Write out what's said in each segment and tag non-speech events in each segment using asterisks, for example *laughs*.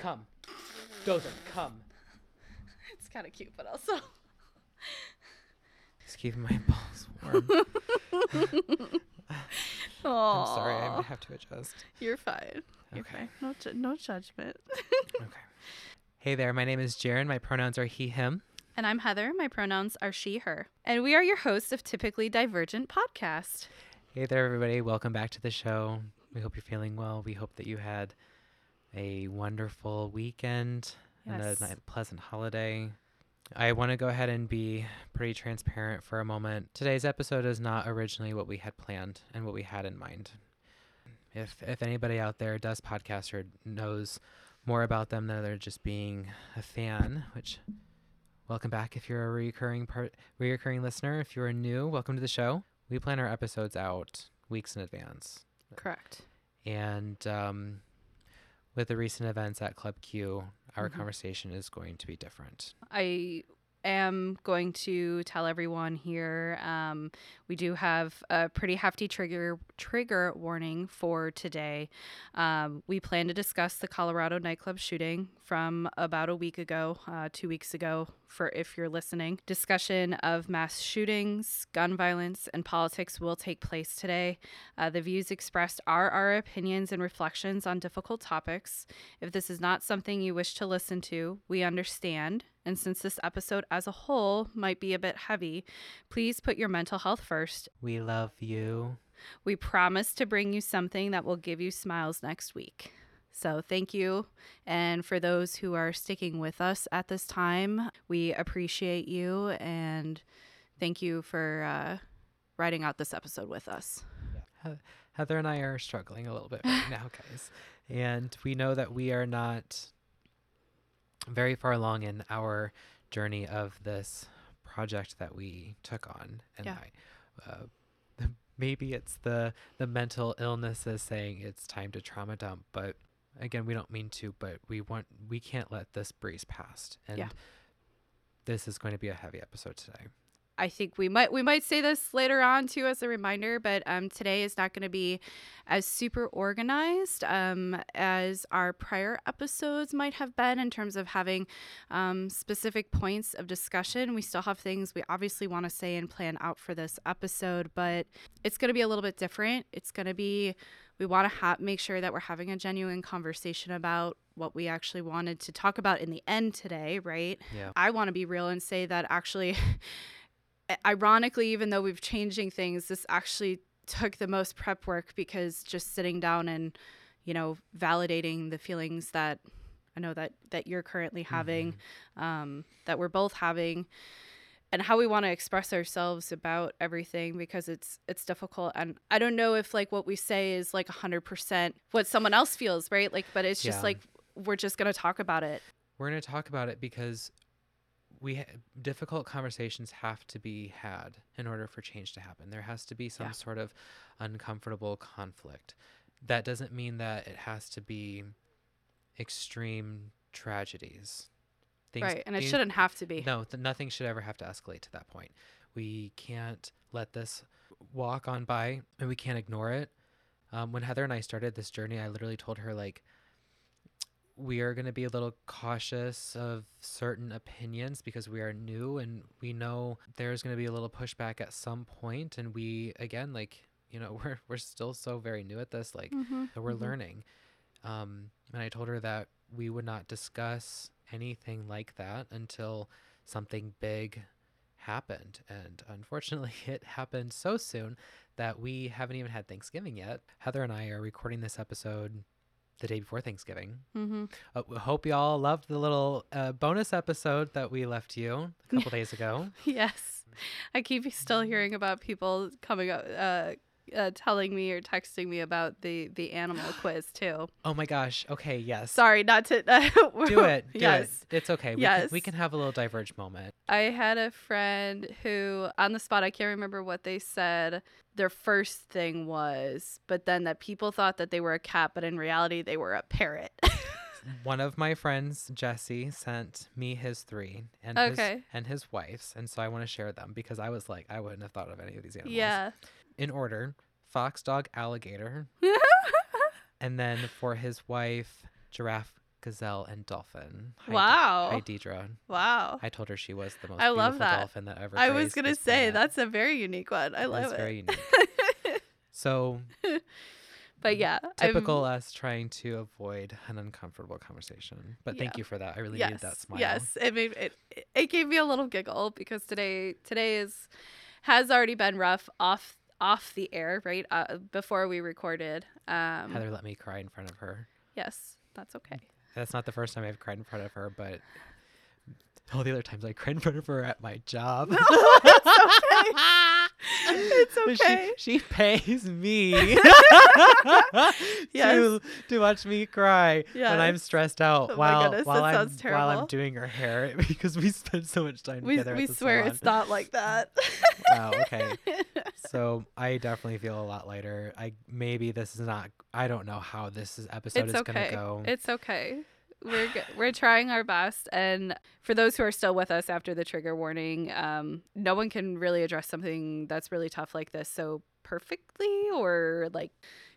come. Dozer, come. *laughs* It's kind of cute, but also. Just keeping my balls warm. *laughs* *laughs* I'm sorry, I might have to adjust. You're fine. You're Okay. fine. No, ju- no judgment. Okay. Hey there, my name is Jaron. My pronouns are he, him. and I'm Heather. My pronouns are she, her. And we are your hosts of Typically Divergent Podcast. Hey there, everybody. Welcome back to the show. We hope you're feeling well. We hope that you had a wonderful weekend and a pleasant holiday. I want to go ahead and be pretty transparent for a moment. Today's episode is not originally what we had planned and what we had in mind. If if anybody out there does podcast or knows more about them than they're just being a fan, which welcome back if you're a recurring part recurring listener. If you're new, welcome to the show. We plan our episodes out weeks in advance. Correct. And um, with the recent events at Club Q, our Mhm. conversation is going to be different. I am going to tell everyone here um, we do have a pretty hefty trigger trigger warning for today. Um, we plan to discuss the Colorado nightclub shooting from about a week ago, uh, two weeks ago, for if you're listening. Discussion of mass shootings, gun violence, and politics will take place today. Uh, the views expressed are our opinions and reflections on difficult topics. If this is not something you wish to listen to, we understand. And since this episode as a whole might be a bit heavy, please put your mental health first. We love you. We promise to bring you something that will give you smiles next week. So, thank you. And for those who are sticking with us at this time, we appreciate you and thank you for uh, writing out this episode with us. He- Heather and I are struggling a little bit right now, *laughs* guys. And we know that we are not very far along in our journey of this project that we took on. And Yeah. I, uh, *laughs* maybe it's the the mental illnesses saying it's time to trauma dump, but again, we don't mean to, but we want we can't let this breeze past. And Yeah. this is going to be a heavy episode today. I think we might we might say this later on too as a reminder, but um, today is not going to be as super organized um, as our prior episodes might have been in terms of having um, specific points of discussion. We still have things we obviously want to say and plan out for this episode, but it's going to be a little bit different. It's going to be we want to ha- make sure that we're having a genuine conversation about what we actually wanted to talk about in the end today, right? Yeah. I want to be real and say that actually, *laughs* ironically, even though we've changing things, this actually took the most prep work because just sitting down and, you know, validating the feelings that I know that that you're currently having, um, that we're both having, and how we want to express ourselves about everything because it's it's difficult and I don't know if like what we say is like 100% what someone else feels, right? Like but it's just Yeah. like we're just going to talk about it. We're going to talk about it because we ha- difficult conversations have to be had in order for change to happen. There has to be some Yeah. sort of uncomfortable conflict. That doesn't mean that it has to be extreme tragedies. Things, right. And it things- shouldn't have to be. No, th- nothing should ever have to escalate to that point. We can't let this walk on by and we can't ignore it. Um, when Heather and I started this journey, I literally told her, like, we are going to be a little cautious of certain opinions because we are new and we know there's going to be a little pushback at some point and we again like you know *laughs* we're we're still so very new at this like Mhm, we're mhm. learning um and i told her that we would not discuss anything like that until something big happened. And unfortunately *laughs* it happened so soon that we haven't even had thanksgiving yet. Heather and i are recording this episode the day before thanksgiving. Mm-hmm. uh, we hope y'all loved the little uh, bonus episode that we left you a couple *laughs* days ago. Yes. I keep still hearing about people coming up, uh, uh, telling me or texting me about the the animal *gasps* quiz too. oh my gosh okay yes Sorry, not to *laughs* do it do yes, it it's okay we, Yes. can, we can have a little diverge moment I had a friend who, on the spot, I can't remember what they said. Their first thing was, but then that people thought that they were a cat, but in reality they were a parrot. *laughs* one of my friends jesse sent me his three and Okay. his and his wife's and so i want to share them because i was like i wouldn't have thought of any of these animals yeah. In order fox dog alligator *laughs* and then for his wife giraffe gazelle, and dolphin. Hi, Wow. Hi, Deidre. Wow. I told her she was the most I love beautiful that. dolphin that ever. I was gonna say planet. that's a very unique one. I love it. That's very unique. *laughs* So but yeah, I'm- typical us trying to avoid an uncomfortable conversation. But thank you for that. I really yes, needed that smile. yes. It made it. It gave me a little giggle because today today is has already been rough off off the air right uh, before we recorded. Um, Heather let me cry in front of her. yes, that's okay. That's not the first time I've cried in front of her, but all the other times I cried in front of her at my job. *laughs* It's okay. It's She, she pays me *laughs* Yes. to to watch me cry when I'm stressed out Oh while goodness, while I'm while I'm doing her hair *laughs* because we spend so much time We together. we at the swear salon. it's not like that. Wow. Okay. So I definitely feel a lot lighter. I maybe this is not. I don't know how this is, episode it's is okay. gonna go. It's okay. We're g- we're trying our best, and for those who are still with us after the trigger warning, um, no one can really address something that's really tough like this so perfectly, or like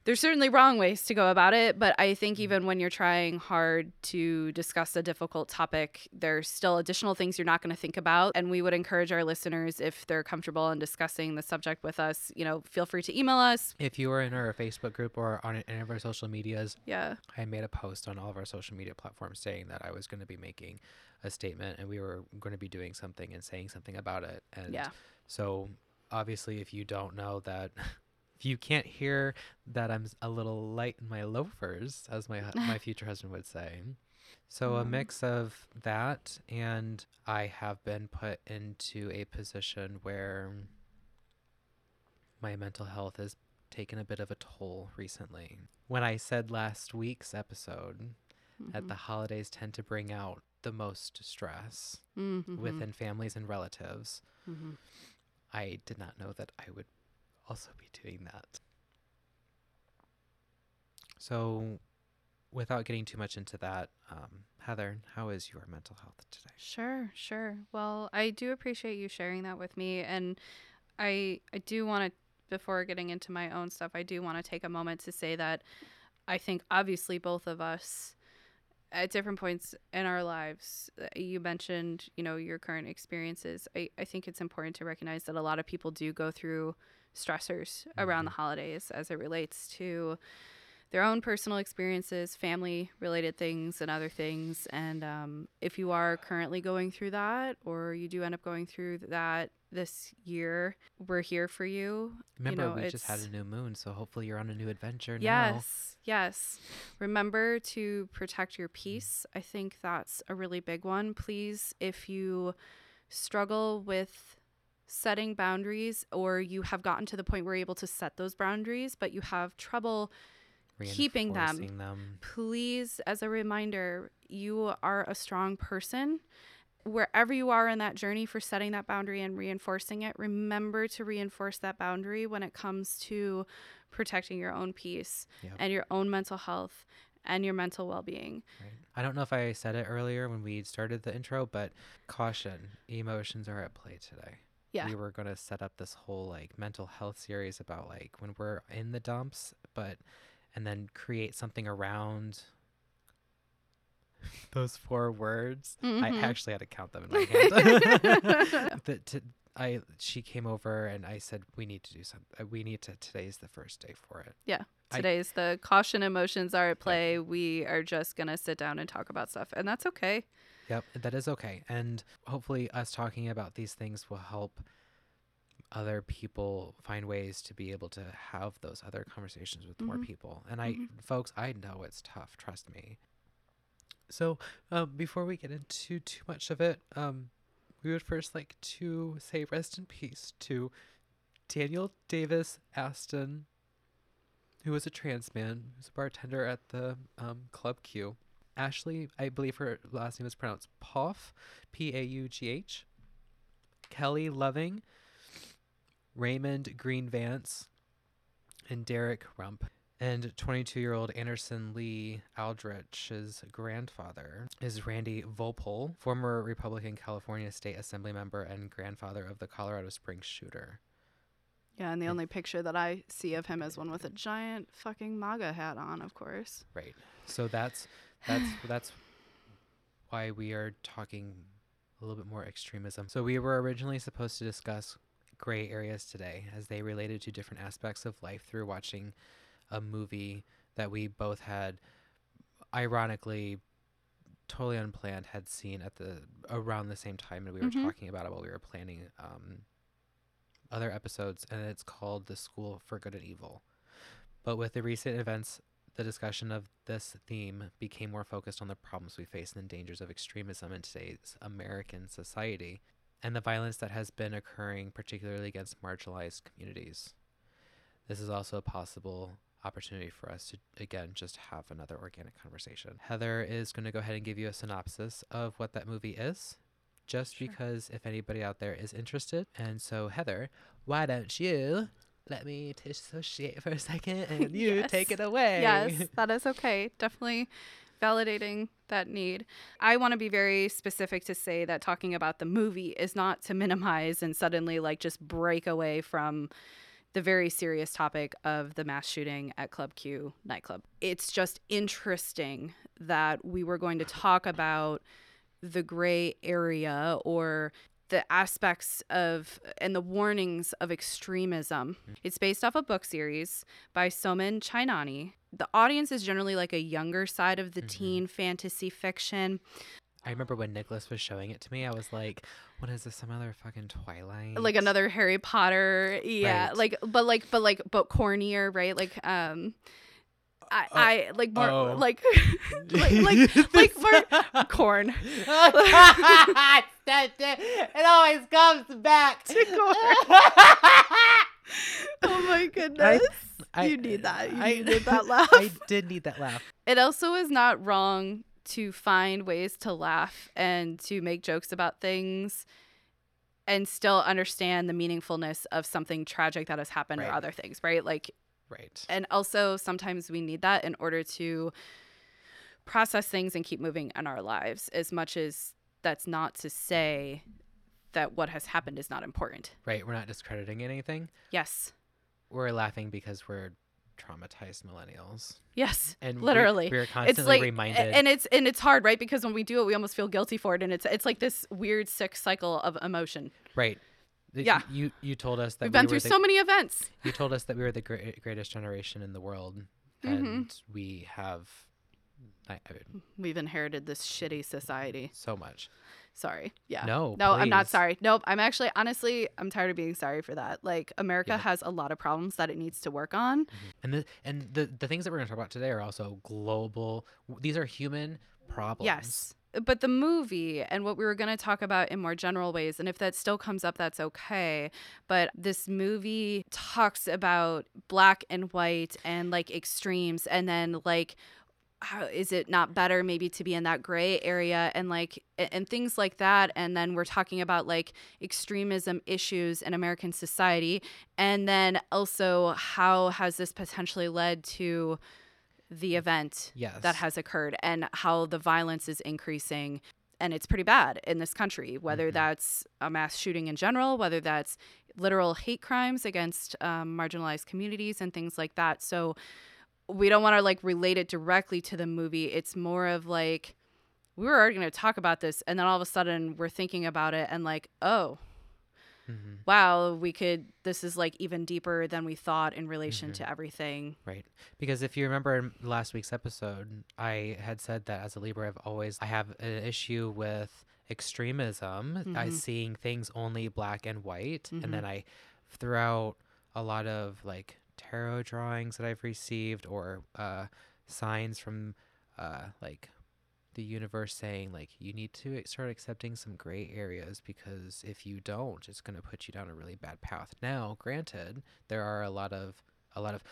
there's certainly wrong ways to go about it. But I think mm. even when you're trying hard to discuss a difficult topic, there's still additional things you're not going to think about, and we would encourage our listeners if they're comfortable in discussing the subject with us, you know, feel free to email us. if you are in our Facebook group or on any of our social medias, Yeah, I made a post on all of our social media platforms saying that I was going to be making a statement and we were going to be doing something and saying something about it. And yeah, so, obviously, if you don't know that, *laughs* if you can't hear that I'm a little light in my loafers, as my *laughs* my future husband would say. So, a Um. mix of that, and I have been put into a position where my mental health has taken a bit of a toll recently. When I said last week's episode that Mhm. the holidays tend to bring out the most stress Mhm. within families and relatives, Mhm. I did not know that I would also be doing that. So, without getting too much into that, um, Heather, how is your mental health today? Sure, sure. Well, I do appreciate you sharing that with me and I I do want to before getting into my own stuff, I do want to take a moment to say that I think obviously both of us at different points in our lives, uh, you mentioned, you know, your current experiences. I, I think it's important to recognize that a lot of people do go through stressors around the holidays as it relates to their own personal experiences, family related things, and other things. And um, if you are currently going through that, or you do end up going through that this year, we're here for you. Remember, know, we just had a new moon, so hopefully you're on a new adventure now. Yes, yes. Remember to protect your peace. I think that's a really big one. Please, if you struggle with setting boundaries or you have gotten to the point where you're able to set those boundaries, but you have trouble keeping them. Them. please, as a reminder, you are a strong person. Wherever you are in that journey for setting that boundary and reinforcing it, remember to reinforce that boundary when it comes to protecting your own peace Yep. and your own mental health and your mental well being. Right. I don't know if I said it earlier when we started the intro, but caution, emotions are at play today. Yeah. We were going to set up this whole like mental health series about like when we're in the dumps, but and then create something around *laughs* those four words. Mhm. I actually had to count them in my *laughs* hand. *laughs* but to, I she came over and I said we need to do something. We need to today's the first day for it. Yeah, Today's the caution emotions are at play. We are just going to sit down and talk about stuff, and that's okay. Yep, that is okay. And hopefully, us talking about these things will help other people find ways to be able to have those other conversations with more Mhm. people. And I, Mhm. folks, I know it's tough. Trust me. So, um, before we get into too much of it, um, we would first like to say rest in peace to Daniel Davis Aston, who was a trans man, who was a bartender at the um, Club Q. Ashley, I believe her last name is pronounced Poff, P A U G H. Kelly Loving, Raymond Green Vance, and Derek Rump. And 22 year old Anderson Lee Aldrich's grandfather is Randy Voepel, former Republican California State Assembly member and grandfather of the Colorado Springs shooter. Yeah, and the mm. only picture that I see of him is one with a giant fucking MAGA hat on, of course. Right. So that's That's that's why we are talking a little bit more extremism. So we were originally supposed to discuss gray areas today as they related to different aspects of life through watching a movie that we both had ironically totally unplanned had seen at the around the same time and we were Mhm. talking about it while we were planning um other episodes and it's called the school for good and evil but with the recent events the discussion of this theme became more focused on the problems we face and the dangers of extremism in today's american society and the violence that has been occurring particularly against marginalized communities this is also a possible opportunity for us to again just have another organic conversation. Heather is going to go ahead and give you a synopsis of what that movie is, just Sure. because if anybody out there is interested. And so, Heather, why don't you let me dissociate for a second and *laughs* you Yes. take it away? Yes, *laughs* that is okay. Definitely validating that need. I want to be very specific to say that talking about the movie is not to minimize and suddenly like just break away from the very serious topic of the mass shooting at Club Q nightclub. It's just interesting that we were going to talk about the gray area or the aspects of and the warnings of extremism. It's based off a book series by Soman Chainani. The audience is generally like a younger side of the Mhm. teen fantasy fiction. I remember when Nicholas was showing it to me, I was like, what is this? Some other fucking Twilight? Like another Harry Potter, yeah, Right. like but like but like but cornier, right? Like um I, Uh, I like more oh. *laughs* *laughs* like like like like *laughs* more corn. it always comes back To corn. Oh my goodness. you need that. You I- needed that laugh. I did need that laugh. It also is not wrong to find ways to laugh and to make jokes about things and still understand the meaningfulness of something tragic that has happened or other things, right? Like Right. and also sometimes we need that in order to process things and keep moving in our lives as much as that's not to say that what has happened is not important. Right. We're not discrediting anything. Yes. We're laughing because we're traumatized millennials. Yes. And Literally. we're it's constantly like reminded. and it's and it's hard right because when we do it we almost feel guilty for it and it's it's like this weird sick cycle of emotion right. The- Yeah. You you told us that we've we been through the, so many events you told us that we were the great, greatest generation in the world, Mhm. and we have I, I mean, we've inherited this shitty society so much. sorry yeah No, no i'm not sorry nope i'm actually honestly i'm tired of being sorry for that like america Yeah. has a lot of problems that it needs to work on And the and the the things that we're going to talk about today are also global. These are human problems. yes but the movie and what we were going to talk about in more general ways and if that still comes up that's okay but this movie talks about black and white and like extremes and then like how is it not better maybe to be in that gray area and like and things like that and then we're talking about like extremism issues in american society and then also how has this potentially led to the event Yes. that has occurred and how the violence is increasing and it's pretty bad in this country whether Mhm. that's a mass shooting in general whether that's literal hate crimes against um, marginalized communities and things like that so we don't want to like relate it directly to the movie it's more of like we were already going to talk about this and then all of a sudden we're thinking about it and like oh Mhm. wow we could this is like even deeper than we thought in relation Mhm. to everything Right. Because if you remember in last week's episode, I had said that as a Libra, I've always I have an issue with extremism. I Mhm. seeing things only black and white, and then I throughout a lot of like tarot drawings that I've received or uh, signs from uh, like the universe saying like you need to start accepting some gray areas because if you don't it's going to put you down a really bad path now granted there are a lot of a lot of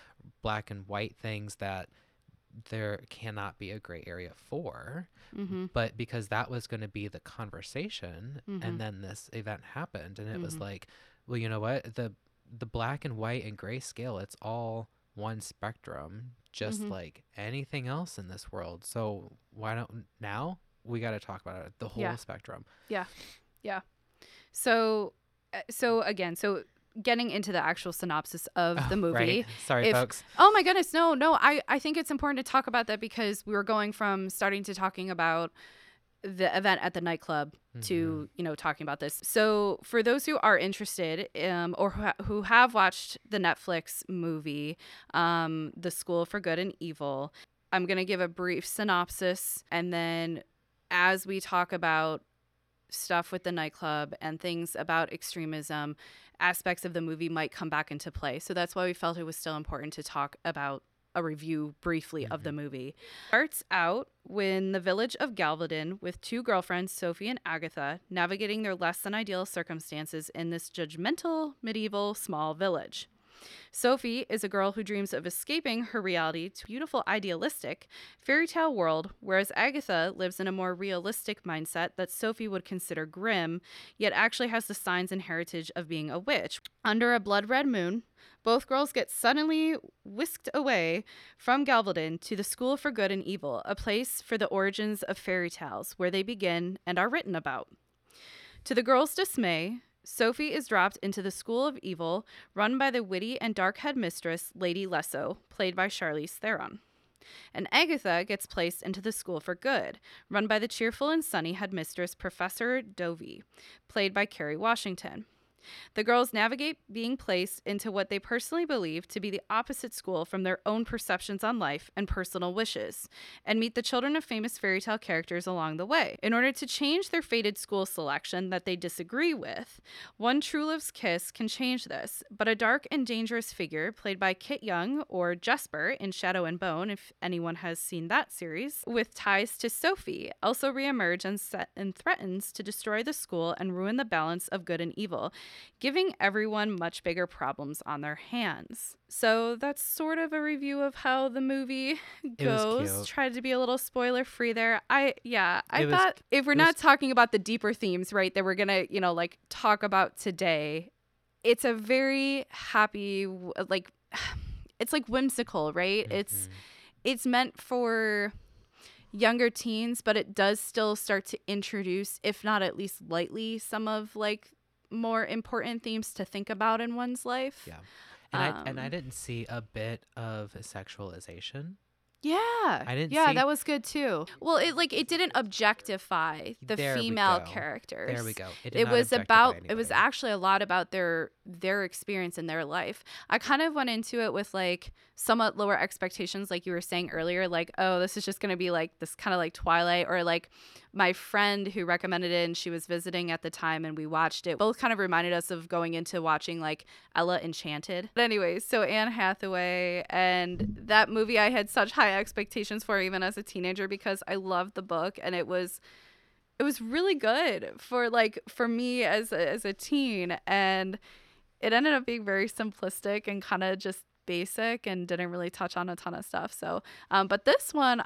black and white things that there cannot be a gray area for mm-hmm. but because that was going to be the conversation Mhm. and then this event happened and it was Mhm. like well you know what the the black and white and gray scale it's all one spectrum just Mhm. like anything else in this world so why don't now we got to talk about it the whole Yeah. spectrum Yeah. Yeah. So, uh, so again, so getting into the actual synopsis of Oh, *laughs* the movie. right. Sorry, If- folks. Oh my goodness, no, no. I, I think it's important to talk about that because we were going from starting to talking about the event at the nightclub to you know talking about this. So for those who are interested, um, or who, ha- who have watched the Netflix movie, um, The School for Good and Evil, I'm gonna give a brief synopsis, and then as we talk about stuff with the nightclub and things about extremism, aspects of the movie might come back into play. So that's why we felt it was still important to talk about a review briefly of the mm-hmm. movie. Starts out when the village of Galvadon with two girlfriends, Sophie and Agatha, navigating their less than ideal circumstances in this judgmental medieval small village. Sophie is a girl who dreams of escaping her reality to a beautiful, idealistic fairy tale world, whereas Agatha lives in a more realistic mindset that Sophie would consider grim, yet actually has the signs and heritage of being a witch. Under a blood red moon, both girls get suddenly whisked away from Galvadon to the School for Good and Evil, a place for the origins of fairy tales, where they begin and are written about. To the girls' dismay, Sophie is dropped into the School of Evil, run by the witty and dark headmistress, Lady Lesso, played by Charlize Theron. And Agatha gets placed into the School for Good, run by the cheerful and sunny headmistress, Professor Dovey, played by Kerry Washington. The girls navigate being placed into what they personally believe to be the opposite school from their own perceptions on life and personal wishes, and meet the children of famous fairy tale characters along the way. In order to change their fated school selection that they disagree with, one true love's kiss can change this, but a dark and dangerous figure, played by Kit Young or Jesper in Shadow and Bone, if anyone has seen that series, with ties to Sophie, also reemerge and, set, and threatens to destroy the school and ruin the balance of good and evil, giving everyone much bigger problems on their hands. So that's sort of a review of how the movie goes. Tried to be a little spoiler free there. I yeah, I It was- thought if we're it was- not talking about the deeper themes, right, that we're gonna you know like talk about today, it's a very happy like *sighs* it's like whimsical, right? It's Mhm. it's meant for younger teens, but it does still start to introduce, if not at least lightly, some of like more important themes to think about in one's life. Yeah. And I and I Um, didn't see a bit of sexualization. Yeah. I didn't Yeah, see- that was good too. Well, it like it didn't objectify the There female characters. There we go. It, It was about it was actually a lot about their their experience in their life. I kind of went into it with like somewhat lower expectations like you were saying earlier like oh this is just going to be like this kind of like Twilight or like my friend who recommended it and she was visiting at the time and we watched it. Both kind of reminded us of going into watching like Ella Enchanted. But anyways, so Anne Hathaway and that movie I had such high expectations for even as a teenager because I loved the book and it was it was really good for like for me as a, as a teen and it ended up being very simplistic and kind of just basic and didn't really touch on a ton of stuff so um but this one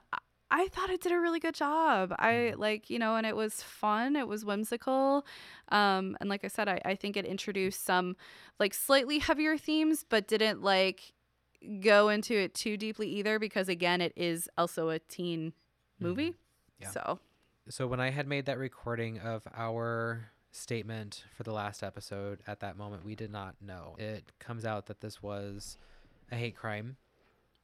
I- thought it did a really good job. I like, you know, and it was fun. It was whimsical. Um, and like I said, I, I think it introduced some like slightly heavier themes, but didn't like go into it too deeply either because again, it is also a teen movie. Mm-hmm. Yeah. So so when I had made that recording of our statement for the last episode, at that moment we did not know. It comes out that this was a hate crime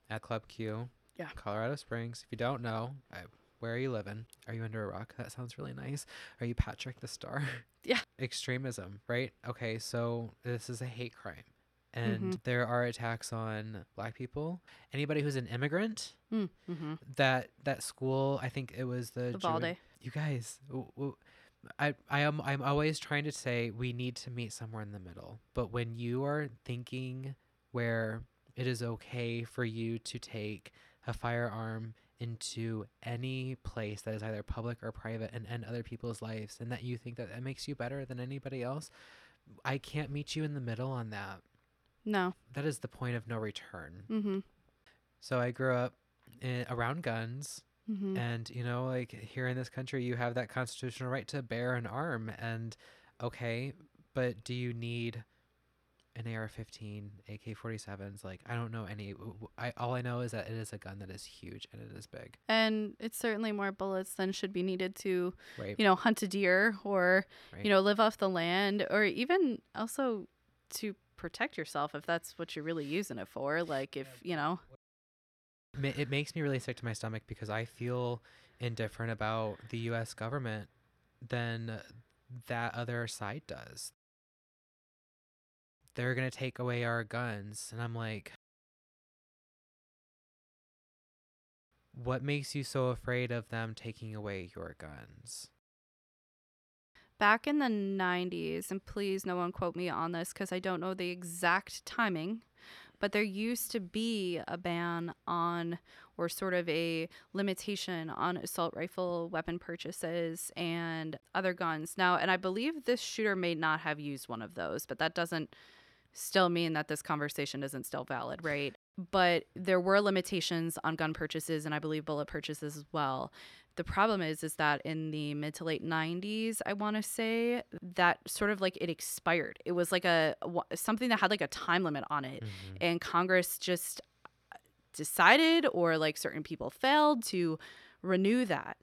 at Club Q, Yeah. Colorado Springs. If you don't know, I, where are you living? Are you under a rock? That sounds really nice. Are you Patrick the Star? *laughs* Yeah. Extremism, right? Okay, so this is a hate crime. And Mhm. there are attacks on black people, anybody who's an immigrant. mm-hmm. That that school, I think it was the Uvalde. you guys w- w- I, I am I'm always trying to say we need to meet somewhere in the middle. But when you are thinking where it is okay for you to take a firearm into any place that is either public or private and end other people's lives and that you think that that makes you better than anybody else, I can't meet you in the middle on that. No. That is the point of no return. Mm-hmm. So I grew up in, around guns Mm-hmm. and you know like here in this country you have that constitutional right to bear an arm and okay but do you need an AR-15 AK-47s like I don't know any I all I know is that it is a gun that is huge and it is big and it's certainly more bullets than should be needed to, right you know, hunt a deer or, right you know, live off the land or even also to protect yourself if that's what you're really using it for. Like if you know, It makes me really sick to my stomach because I feel indifferent about the U.S. government than that other side does. They're gonna take away our guns, and I'm like, what makes you so afraid of them taking away your guns? back in the 90s, and please no one quote me on this because I don't know the exact timing, but there used to be a ban on or sort of a limitation on assault rifle weapon purchases and other guns. Now, and I believe this shooter may not have used one of those, but that doesn't still mean that this conversation isn't still valid, right? But there were limitations on gun purchases and I believe bullet purchases as well the problem is is that in the mid to late 90s i want to say that sort of like it expired it was like a something that had like a time limit on it mm-hmm. and congress just uh, decided or like certain people failed to renew that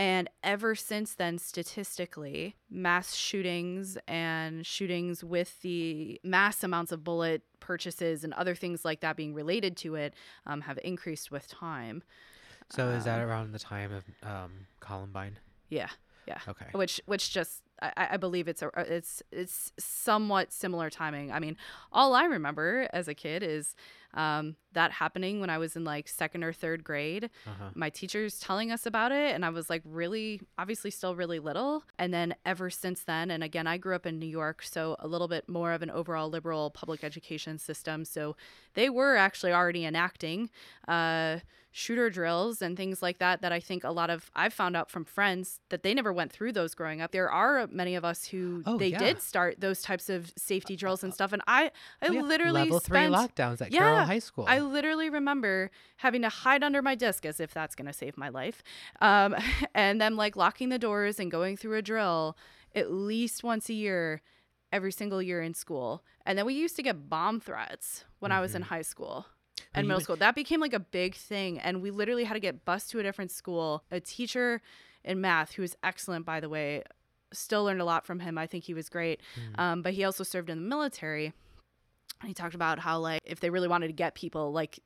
and ever since then, statistically, mass shootings and shootings with the mass amounts of bullet purchases and other things like that being related to it um, have increased with time. So is that um, around the time of um, Columbine? Yeah. Yeah. Okay. Which which just I, I believe it's a uh, it's it's somewhat similar timing. I mean, all I remember as a kid is um, that happening when I was in like second or third grade. Uh-huh. My teachers telling us about it, and I was like really, obviously, still really little. And then ever since then, and again, I grew up in New York, so a little bit more of an overall liberal public education system. So they were actually already enacting. Uh, shooter drills and things like that that I think a lot of I've found out from friends that they never went through those growing up. There are many of us who oh, they yeah. did start those types of safety drills and stuff and I I oh, yeah. literally level spent, 3 lockdowns at yeah, Carroll High School. I literally remember having to hide under my desk as if that's going to save my life. Um, *laughs* and then like locking the doors and going through a drill at least once a year every single year in school. And then we used to get bomb threats when mm-hmm. I was in mm-hmm. high school and middle school. That became like a big thing. And we literally had to get bused to a different school. A teacher in math, who was excellent, by the way, still learned a lot from him. I think he was great. Mm. Um, but he also served in the military. And he talked about how, like, if they really wanted to get people, like,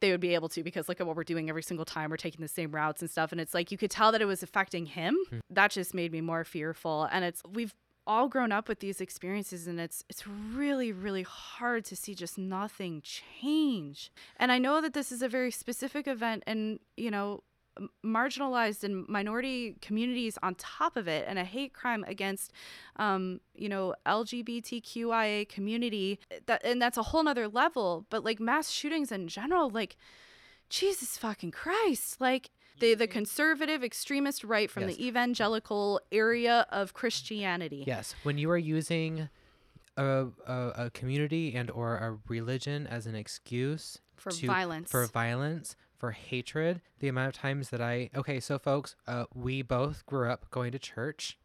they would be able to because look at what we're doing every single time. We're taking the same routes and stuff. And it's like you could tell that it was affecting him. Mm. That just made me more fearful. And it's, we've all grown up with these experiences and it's it's really really hard to see just nothing change. And I know that this is a very specific event and you know marginalized and minority communities on top of it and a hate crime against um, you know lgbtqia community that and that's a whole nother level but like mass shootings in general like jesus fucking christ like the the conservative extremist right from yes. the evangelical area of Christianity. Yes, when you are using a, a, a community and or a religion as an excuse for to, violence, for violence, for hatred, the amount of times that I okay, so folks, uh, we both grew up going to church.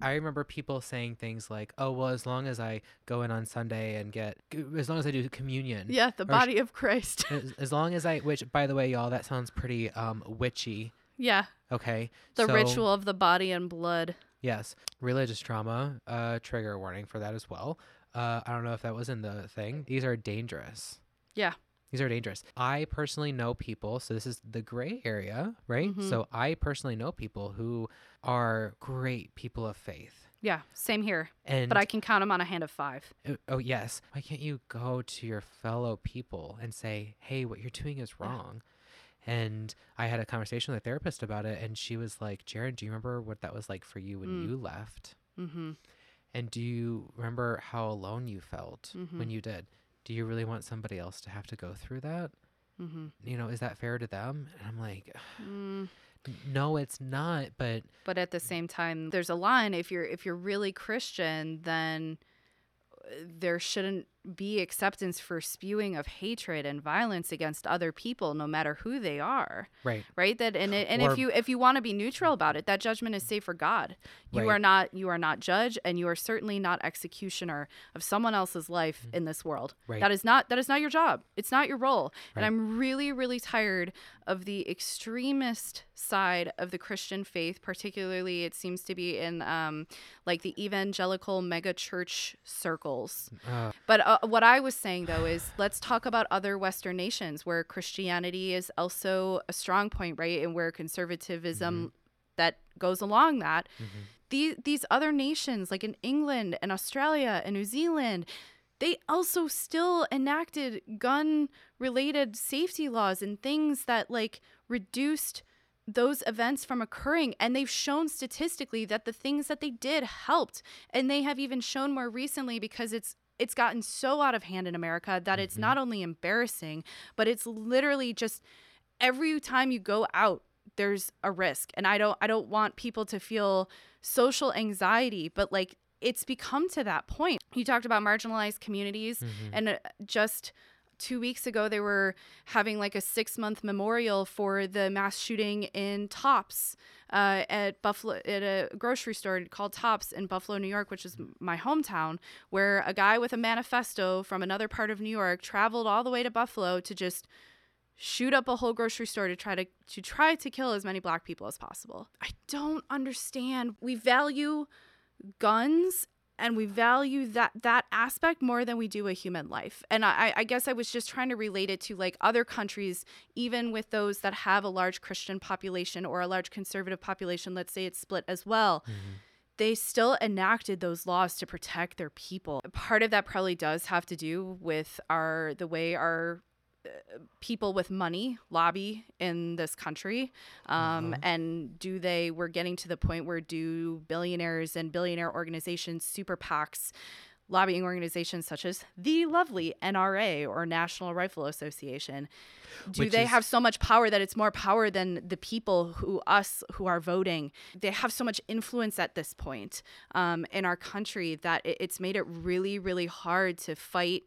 I remember people saying things like, "Oh, well, as long as I go in on Sunday and get, as long as I do communion, yeah, the body of Christ, *laughs* as, as, long as I, which by the way, y'all, that sounds pretty um witchy. Yeah. Okay. The so, ritual of the body and blood. Yes, religious trauma. Uh, trigger warning for that as well. Uh, I don't know if that was in the thing. These are dangerous. Yeah. These are dangerous. I personally know people, so this is the gray area, right? Mm-hmm. So I personally know people who are great people of faith. Yeah, same here. And but I can count them on a hand of five. Oh, oh yes. Why can't you go to your fellow people and say, "Hey, what you're doing is wrong"? Yeah. And I had a conversation with a therapist about it, and she was like, "Jaron, do you remember what that was like for you when mm. you left? Mm-hmm. And do you remember how alone you felt mm-hmm. when you did? Do you really want somebody else to have to go through that? Mm-hmm. You know, is that fair to them?" And I'm like. Mm no it's not but but at the same time there's a line if you're if you're really christian then uh, there shouldn't be acceptance for spewing of hatred and violence against other people no matter who they are. Right. right? That and it, and Or- if you if you want to be neutral about it that judgment is safe for god. You Right. are not you are not judge and you are certainly not executioner of someone else's life in this world. Right. that is not that is not your job. It's not your role. And i'm really really tired of the extremist side of the christian faith particularly it seems to be in um like the evangelical mega church circles Uh, but uh, what I was saying though is let's talk about other Western nations where Christianity is also a strong point, right? And where conservatism mm-hmm. that goes along that. Mm-hmm. These these other nations, like in England and Australia and New Zealand, they also still enacted gun related safety laws and things that like reduced those events from occurring and they've shown statistically that the things that they did helped and they have even shown more recently because it's it's gotten so out of hand in America that it's not only embarrassing but it's literally just every time you go out there's a risk. And I don't I don't want people to feel social anxiety but like it's become to that point. You talked about marginalized communities and uh, just two weeks ago they were having like a six month memorial for the mass shooting in tops uh, at buffalo at a grocery store called tops in buffalo new york which is my hometown where a guy with a manifesto from another part of new york traveled all the way to buffalo to just shoot up a whole grocery store to try to to try to kill as many black people as possible. I don't understand. We value guns and we value that that aspect more than we do a human life. And I, I guess i was just trying to relate it to like other countries even with those that have a large christian population or a large conservative population let's say it's split as well mm-hmm. they still enacted those laws to protect their people. Part of that probably does have to do with our the way our people with money lobby in this country um, and do they we're getting to the point where do billionaires and billionaire organizations super pacs lobbying organizations such as the lovely nra or national rifle association do Which they is- have so much power that it's more power than the people who us who are voting? They have so much influence at this point um, in our country that it, it's made it really really hard to fight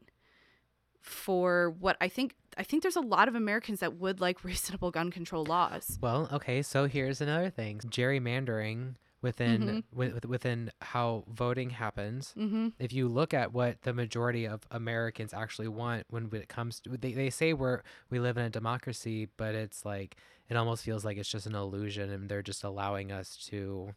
for what I think I think there's a lot of Americans that would like *laughs* reasonable gun control laws. Well, okay, so here's another thing: gerrymandering within wi- with, within how voting happens. Mm-hmm. If you look at what the majority of Americans actually want when it comes to they, they say we're we live in a democracy, but it's like it almost feels like it's just an illusion and they're just allowing us to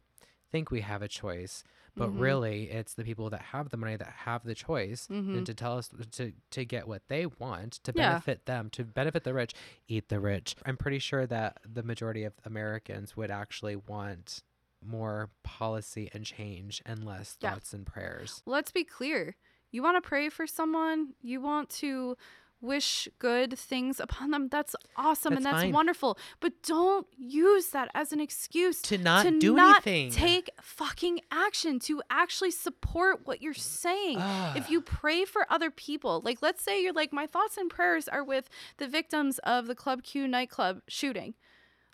think we have a choice. But Mhm. really, it's the people that have the money that have the choice Mhm. and to tell us to to get what they want to Yeah. benefit them, to benefit the rich, eat the rich. I'm pretty sure that the majority of Americans would actually want more policy and change and less Yeah. thoughts and prayers. Let's be clear. You want to pray for someone, you want to wish good things upon them. That's awesome and That's that's fine. wonderful. But don't use that as an excuse To not to do not anything. Take fucking action to actually support what you're saying. if you ah. pray for other people, like let's say you're like, my thoughts and prayers are with the victims of the Club Q nightclub shooting.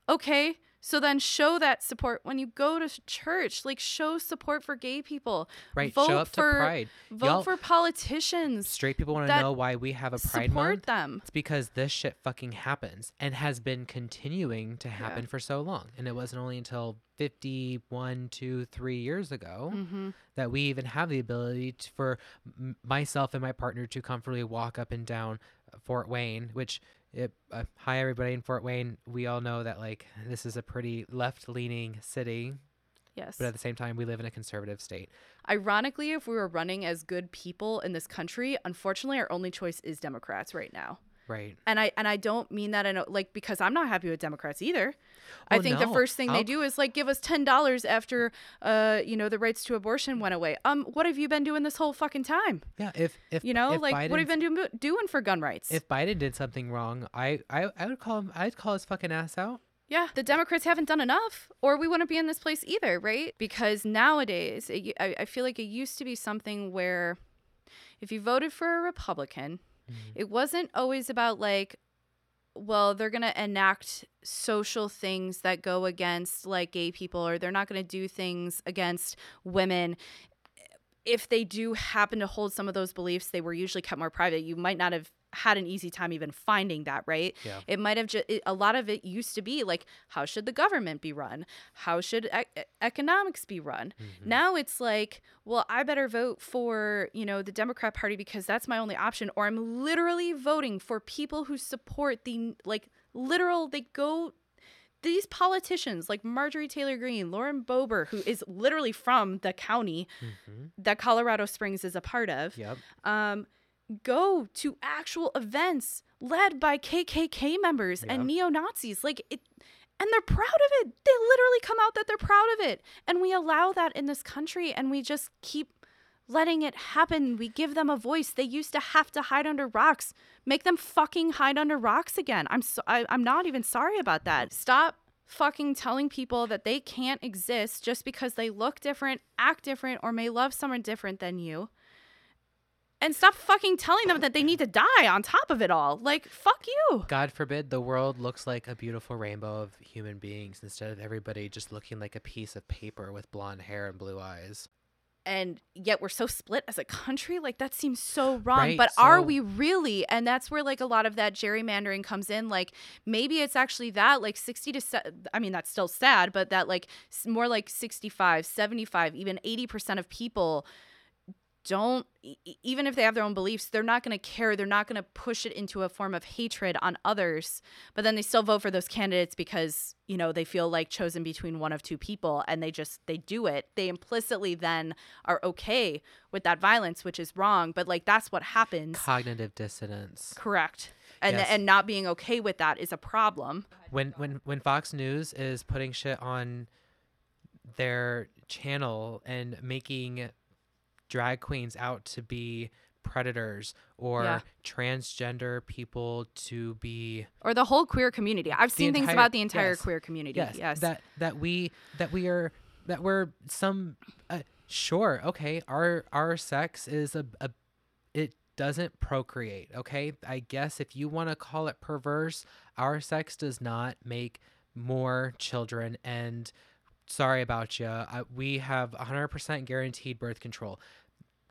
Okay, so then show that support when you go to church. Like show support for gay people. right, vote show up for, to Pride. Vote Y'all- for politicians. Straight people want to know why we have a Pride support Month. them. It's because this shit fucking happens and has been continuing to happen for so long. And it wasn't only until 51, 2, 3 years ago Mm-hmm. that we even have the ability to, for m- myself and my partner to comfortably walk up and down Fort Wayne, which it, uh, hi everybody in Fort Wayne. We all know that like this is a pretty left-leaning city, Yes. but at the same time we live in a conservative state. Ironically, if we were running as good people in this country, unfortunately, our only choice is Democrats right now. Right. And I and I don't mean that in a, like because I'm not happy with Democrats either. I Oh, think the first thing I'll- they do is like give us ten dollars after uh you know the rights to abortion went away. Um, what have you been doing this whole fucking time? Yeah, if if You know, if like what have you been do- doing for gun rights? if Biden did something wrong, I, I I would call him I'd call his fucking ass out. Yeah, the Democrats haven't done enough, or we wouldn't be in this place either, right? Because nowadays, it, I, I feel like it used to be something where if you voted for a Republican, Mm-hmm. it wasn't always about like, well, they're going to enact social things that go against like gay people, or they're not going to do things against women. if they do happen to hold some of those beliefs, they were usually kept more private. You might not have had an easy time even finding that, right? Yeah. It might have just, a lot of it used to be like, how should the government be run? How should e- economics be run? Mm-hmm. Now it's like, well, I better vote for, you know, the Democrat Party because that's my only option. Or I'm literally voting for people who support the, like, literal, they go these politicians like Marjorie Taylor Greene, Lauren Boebert, who is literally from the county Mhm. that Colorado Springs is a part of, Yep. um, go to actual events led by KKK members Yeah. and neo Nazis. Like it, and they're proud of it. They literally come out that they're proud of it, and we allow that in this country, and we just keep letting it happen. We give them a voice. They used to have to hide under rocks. Make them fucking hide under rocks again. I'm so, I, I'm not even sorry about that. Stop fucking telling people that they can't exist just because they look different, act different, or may love someone different than you. And stop fucking telling them that they need to die on top of it all. Like, fuck you. God forbid the world looks like a beautiful rainbow of human beings instead of everybody just looking like a piece of paper with blonde hair and blue eyes. and yet we're so split as a country like that seems so wrong Right, but are we really and that's where like a lot of that gerrymandering comes in like maybe it's actually that like 60 to se- i mean that's still sad but that like more like 65 75 even 80% of people don't even if they have their own beliefs they're not going to care they're not going to push it into a form of hatred on others but then they still vote for those candidates because you know they feel like chosen between one of two people and they just they do it they implicitly then are okay with that violence which is wrong but like that's what happens Cognitive dissonance. correct and Yes. and not being okay with that is a problem When when when Fox News is putting shit on their channel and making drag queens out to be predators or Yeah. transgender people to be or the whole queer community. I've seen things about the entire yes. queer community. Yes, yes. That that we that we are that we're some uh, sure okay our our sex is a, a it doesn't procreate okay? I guess if you want to call it perverse our sex does not make more children and sorry about you we have 100% guaranteed birth control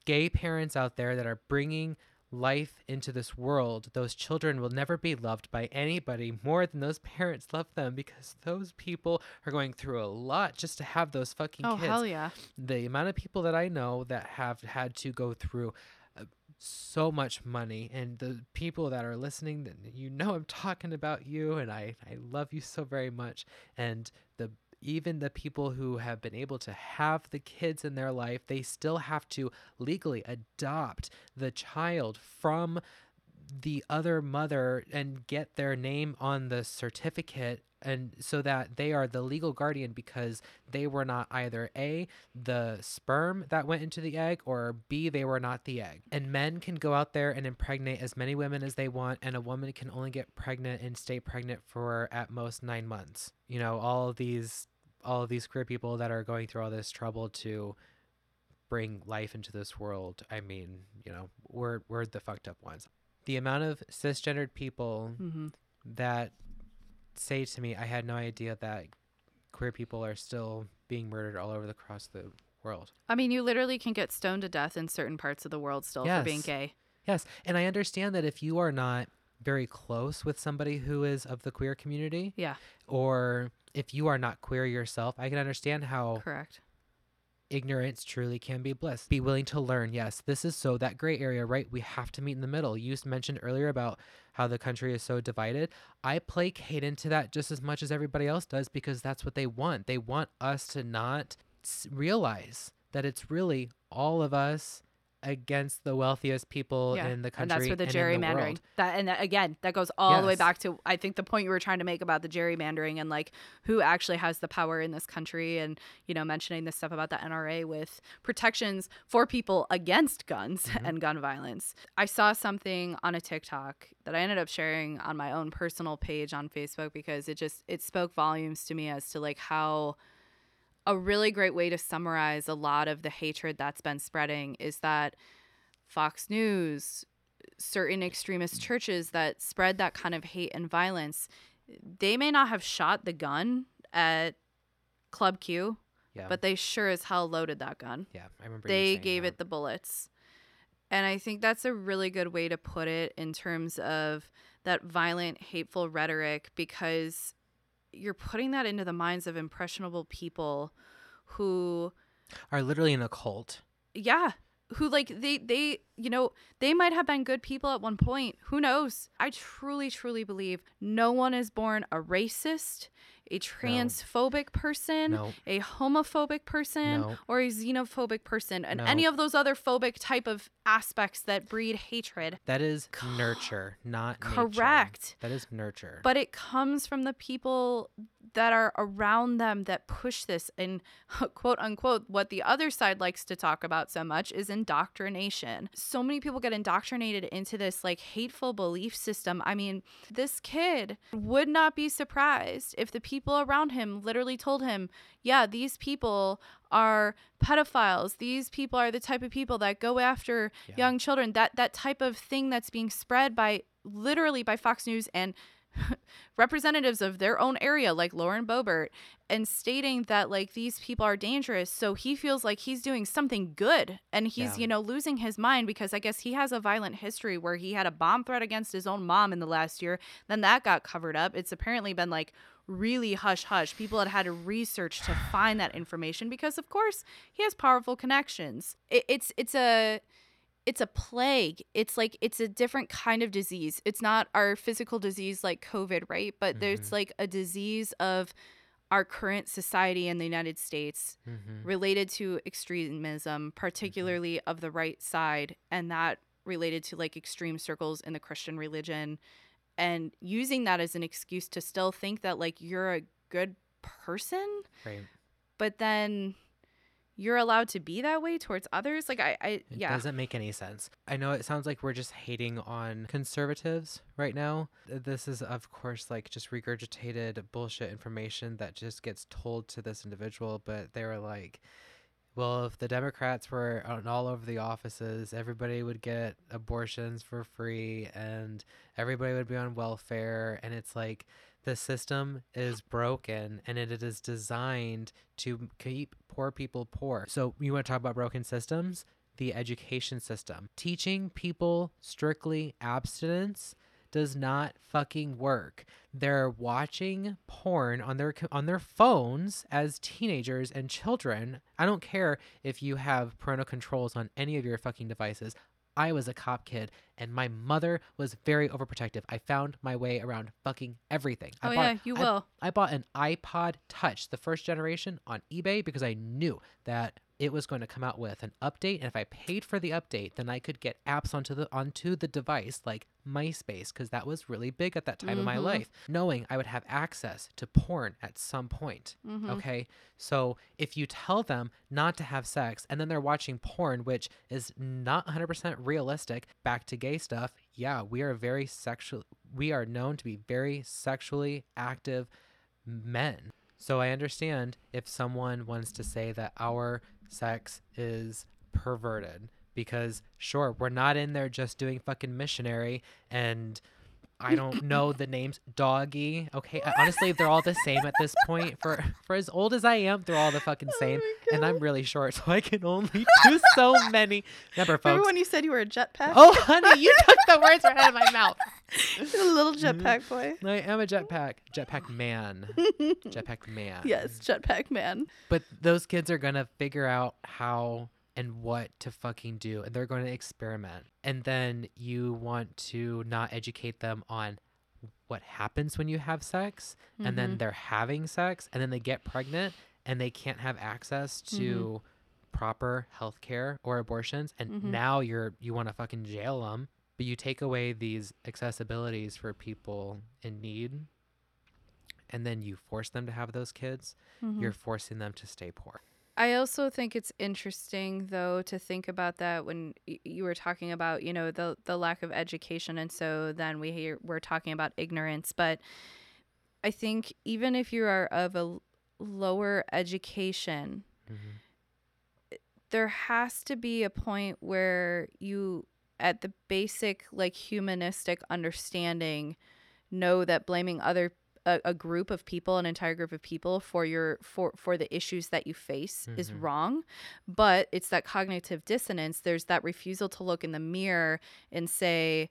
gay parents out there that are bringing life into this world, those children will never be loved by anybody more than those parents *laughs* love them because those people are going through a lot just to have those fucking oh kids. hell yeah The amount of people that I know that have had to go through uh, so much money and the people that are listening that you know I'm talking about you and I I love you so very much and the even the people who have been able to have the kids in their life they still have to legally adopt the child from the other mother and get their name on the certificate and so that they are the legal guardian because they were not either a the sperm that went into the egg or b they were not the egg. And men can go out there and impregnate as many women as they want and a woman can only get pregnant and stay pregnant for at most 9 months. You know all of these all of these queer people that are going through all this trouble to bring life into this world i mean you know we're we're the fucked up ones the amount of cisgendered people hmm that say to me, I had no idea that queer people are still being murdered all over the across the world. I mean, you literally can get stoned to death in certain parts of the world still for being gay. Yes, and I understand that if you are not very close with somebody who is of the queer community, Yeah, or if you are not queer yourself, I can understand how correct. Ignorance truly can be bliss. Be willing to learn. Yes, this is so that gray area, right? We have to meet in the middle. You mentioned earlier about how the country is so divided. I placate into that just as much as everybody else does because that's what they want. They want us to not realize that it's really all of us against the wealthiest people Yeah, in the country and that's where the gerrymandering. world. that and that, again, that goes all the way back to I think the point you were trying to make about the gerrymandering and like who actually has the power in this country, and you know mentioning this stuff about the NRA with protections for people against guns Mm-hmm. and gun violence. I saw something on a TikTok that I ended up sharing on my own personal page on Facebook because it just it spoke volumes to me as to like how a really great way to summarize a lot of the hatred that's been spreading is that Fox News, certain extremist churches that spread that kind of hate and violence, they may not have shot the gun at Club Q, Yeah. but they sure as hell loaded that gun. yeah, I remember. They gave that. it the bullets. And I think that's a really good way to put it in terms of that violent, hateful rhetoric because you're putting that into the minds of impressionable people who are literally in a cult. yeah who like they they you know they might have been good people at one point who knows i truly truly believe no one is born a racist a transphobic person No. a homophobic person No. or a xenophobic person and No. any of those other phobic type of aspects that breed hatred That is nurture, not nature. Correct. That is nurture. but it comes from the people that are around them that push this and *laughs* quote unquote what the other side likes to talk about so much is indoctrination so many people get indoctrinated into this like hateful belief system i mean this kid would not be surprised if the people around him literally told him yeah these people are pedophiles these people are the type of people that go after Yeah. young children that that type of thing that's being spread by literally by fox news and *laughs* representatives of their own area like Lauren Boebert and stating that like these people are dangerous so he feels like he's doing something good and he's Yeah. you know losing his mind because I guess he has a violent history where he had a bomb threat against his own mom in the last year then that got covered up. It's apparently been like really hush hush people had had to research to find that information because of course he has powerful connections. It, it's it's a it's a plague. It's like it's a different kind of disease. It's not our physical disease like COVID, right? But there's Mhm. like a disease of our current society in the United States Mhm. related to extremism, particularly of the right side, and that related to like extreme circles in the Christian religion and using that as an excuse to still think that like you're a good person, Right. but then you're allowed to be that way towards others. Like I, I yeah. It doesn't make any sense. I know it sounds like we're just hating on conservatives right now. This is, of course, like just regurgitated bullshit information that just gets told to this individual. But they were like, well, if the Democrats were on all over the offices, everybody would get abortions for free and everybody would be on welfare. And it's like the system is broken and it is designed to keep poor people poor. So, you want to talk about broken systems? The education system. Teaching people strictly abstinence does not fucking work. They're watching porn on their on their phones as teenagers and children. I don't care if you have parental controls on any of your fucking devices. I was a cop kid and my mother was very overprotective. I found my way around fucking everything. I Oh bought- yeah, you I- will. I bought an iPod Touch, the first generation, on eBay because I knew that it was going to come out with an update, and if I paid for the update, then I could get apps onto the onto the device like MySpace because that was really big at that time in my Mhm. life, knowing I would have access to porn at some point. Mhm. Okay, so if you tell them not to have sex and then they're watching porn, which is not 100% realistic, back to gay stuff, yeah, we are very sexual. We are known to be very sexually active men. So I understand if someone wants to say that our sex is perverted because sure, we're not in there just doing fucking missionary and I don't know the names doggy. Okay, I- honestly, they're all the same at this point. For for as old as I am, they're all the fucking same. and I'm really short, so I can only *laughs* do so many. Remember, Remember folks. when you said you were a jetpack? Oh, honey, you took the words right out of my *laughs* mouth. You're a little Mhm. jetpack boy. I am a jetpack, jetpack man, *laughs* jetpack man. yes, jetpack man. But those kids are gonna figure out how and what to fucking do, and they're going to experiment. And then you want to not educate them on what happens when you have sex, and then Mhm. they're having sex, and then they get pregnant, and they can't have access to proper health care or abortions, and Mhm. now you're you want to fucking jail them. But you take away these accessibilities for people in need, and then you force them to have those kids Mhm. you're forcing them to stay poor. I also think it's interesting though to think about that when y- you were talking about you know the the lack of education and so then we hear we're talking about ignorance but I think even if you are of a lower education mm-hmm. eh, there has to be a point where you at the basic like humanistic understanding know that blaming other a, a group of people, an entire group of people for your for for the issues that you face is Mhm. wrong. But it's that cognitive dissonance. There's that refusal to look in the mirror and say,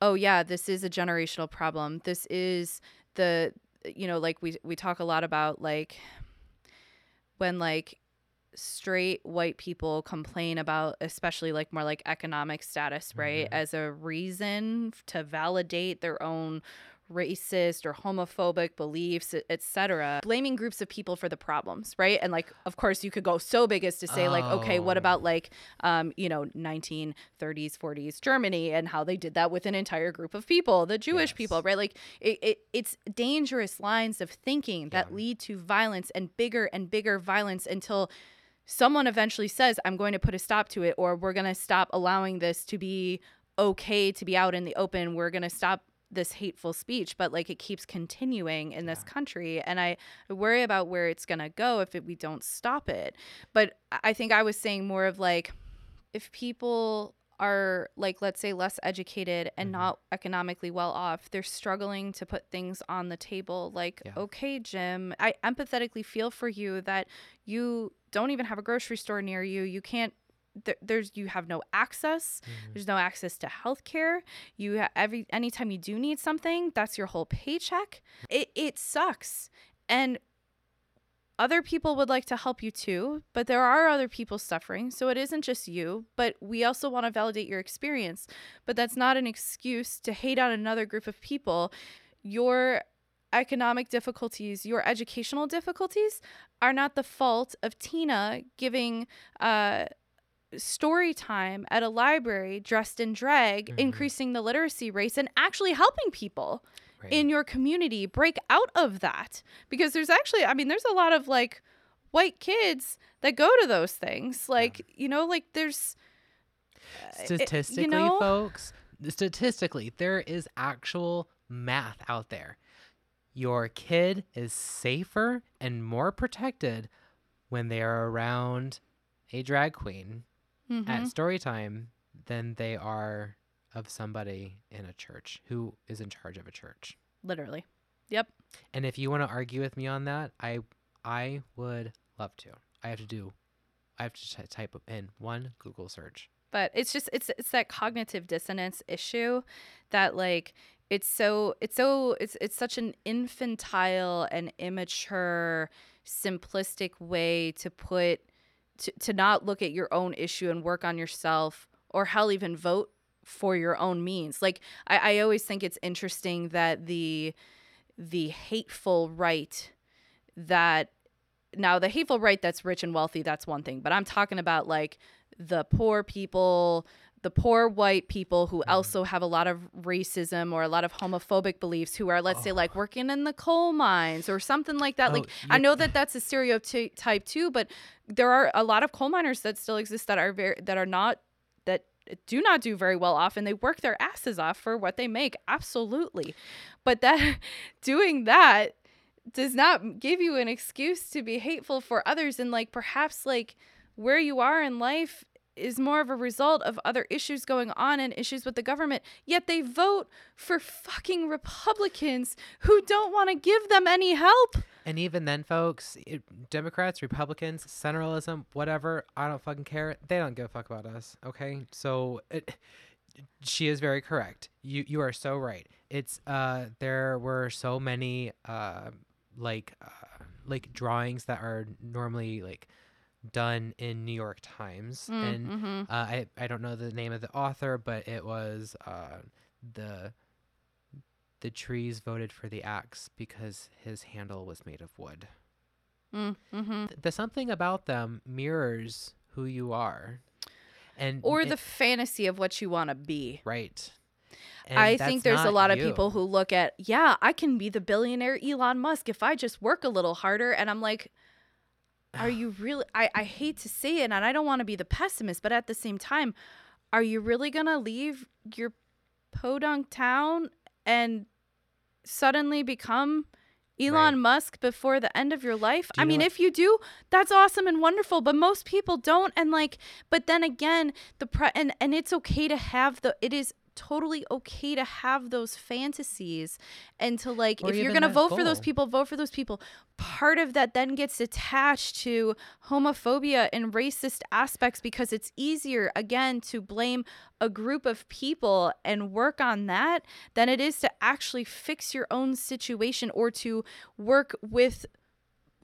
"Oh yeah, this is a generational problem. This is the you know, like we we talk a lot about like when like straight white people complain about especially like more like economic status right Mhm. as a reason to validate their own racist or homophobic beliefs etc blaming groups of people for the problems right and like of course you could go so big as to say like okay what Oh. about like um you know 1930s 40s germany and how they did that with an entire group of people the jewish Yes. people right like it, it it's dangerous lines of thinking that Yeah. lead to violence and bigger and bigger violence until someone eventually says i'm going to put a stop to it or we're going to stop allowing this to be okay to be out in the open we're going to stop this hateful speech but like it keeps continuing in this country and i worry about where it's going to go if it, we don't stop it but I- think i was saying more of like if people are like let's say less educated and Mhm. not economically well off they're struggling to put things on the table like Yeah. okay jim i empathetically feel for you that you don't even have a grocery store near you you can't there, there's you have no access. Mhm. there's no access to health care you ha- every anytime you do need something that's your whole paycheck. It, it sucks. And other people would like to help you too but there are other people suffering so it isn't just you but we also want to validate your experience. But that's not an excuse to hate on another group of people. Your economic difficulties your educational difficulties are not the fault of tina giving uh story time at a library dressed in drag Mhm. increasing the literacy rates and actually helping people Right. in your community break out of that because there's actually i mean there's a lot of like white kids that go to those things like you know like there's uh, it- statistically, you know folks, statistically, there is actual math out there. Your kid is safer and more protected when they are around a drag queen Mhm. at story time than they are of somebody in a church who is in charge of a church. literally yep And if you want to argue with me on that, I I would love to. I have to do I have to t- type in one Google search. but it's just it's it's that cognitive dissonance issue that like it's so it's so it's it's such an infantile and immature simplistic way to put to, to not look at your own issue and work on yourself or hell even vote for your own means. Like i, I always think it's interesting that the the hateful right that now the hateful right that's rich and wealthy that's one thing but i'm talking about like the poor people the poor white people who mm-hmm. also have a lot of racism or a lot of homophobic beliefs who are let's say Oh. like working in the coal mines or something like that. Oh, like i know that that's a stereotype too but there are a lot of coal miners that still exist that are very that are not that do not do very well off and they work their asses off for what they make. Absolutely. But that *laughs* doing that does not give you an excuse to be hateful for others and like perhaps like where you are in life is more of a result of other issues going on and issues with the government yet they vote for fucking republicans who don't want to give them any help And even then, folks, it, Democrats, Republicans, centralism, whatever, I don't fucking care. They don't give a fuck about us. Okay, so it, she is very correct. You you are so right. It's uh there were so many uh like uh, like drawings that are normally like done in New York Times and mm-hmm. uh, I I don't know the name of the author, but it was uh, the the trees voted for the axe because his handle was made of wood. Mm-hmm. Th- The something about them mirrors who you are, and or it- the fantasy of what you want to be right. I think there's a lot of people who look at, yeah, I can be the billionaire Elon Musk if I just work a little harder. And I'm like, are you really? I, I hate to say it, and I don't want to be the pessimist, but at the same time, are you really going to leave your podunk town and suddenly become Elon Right. Musk before the end of your life? You I mean, what- if you do, that's awesome and wonderful, but most people don't. And like, but then again, the pre- and and it's okay to have the it is totally okay to have those fantasies and to like Or if you're going to vote for those people vote for those people. Part of that then gets attached to homophobia and racist aspects because it's easier again to blame a group of people and work on that than it is to actually fix your own situation or to work with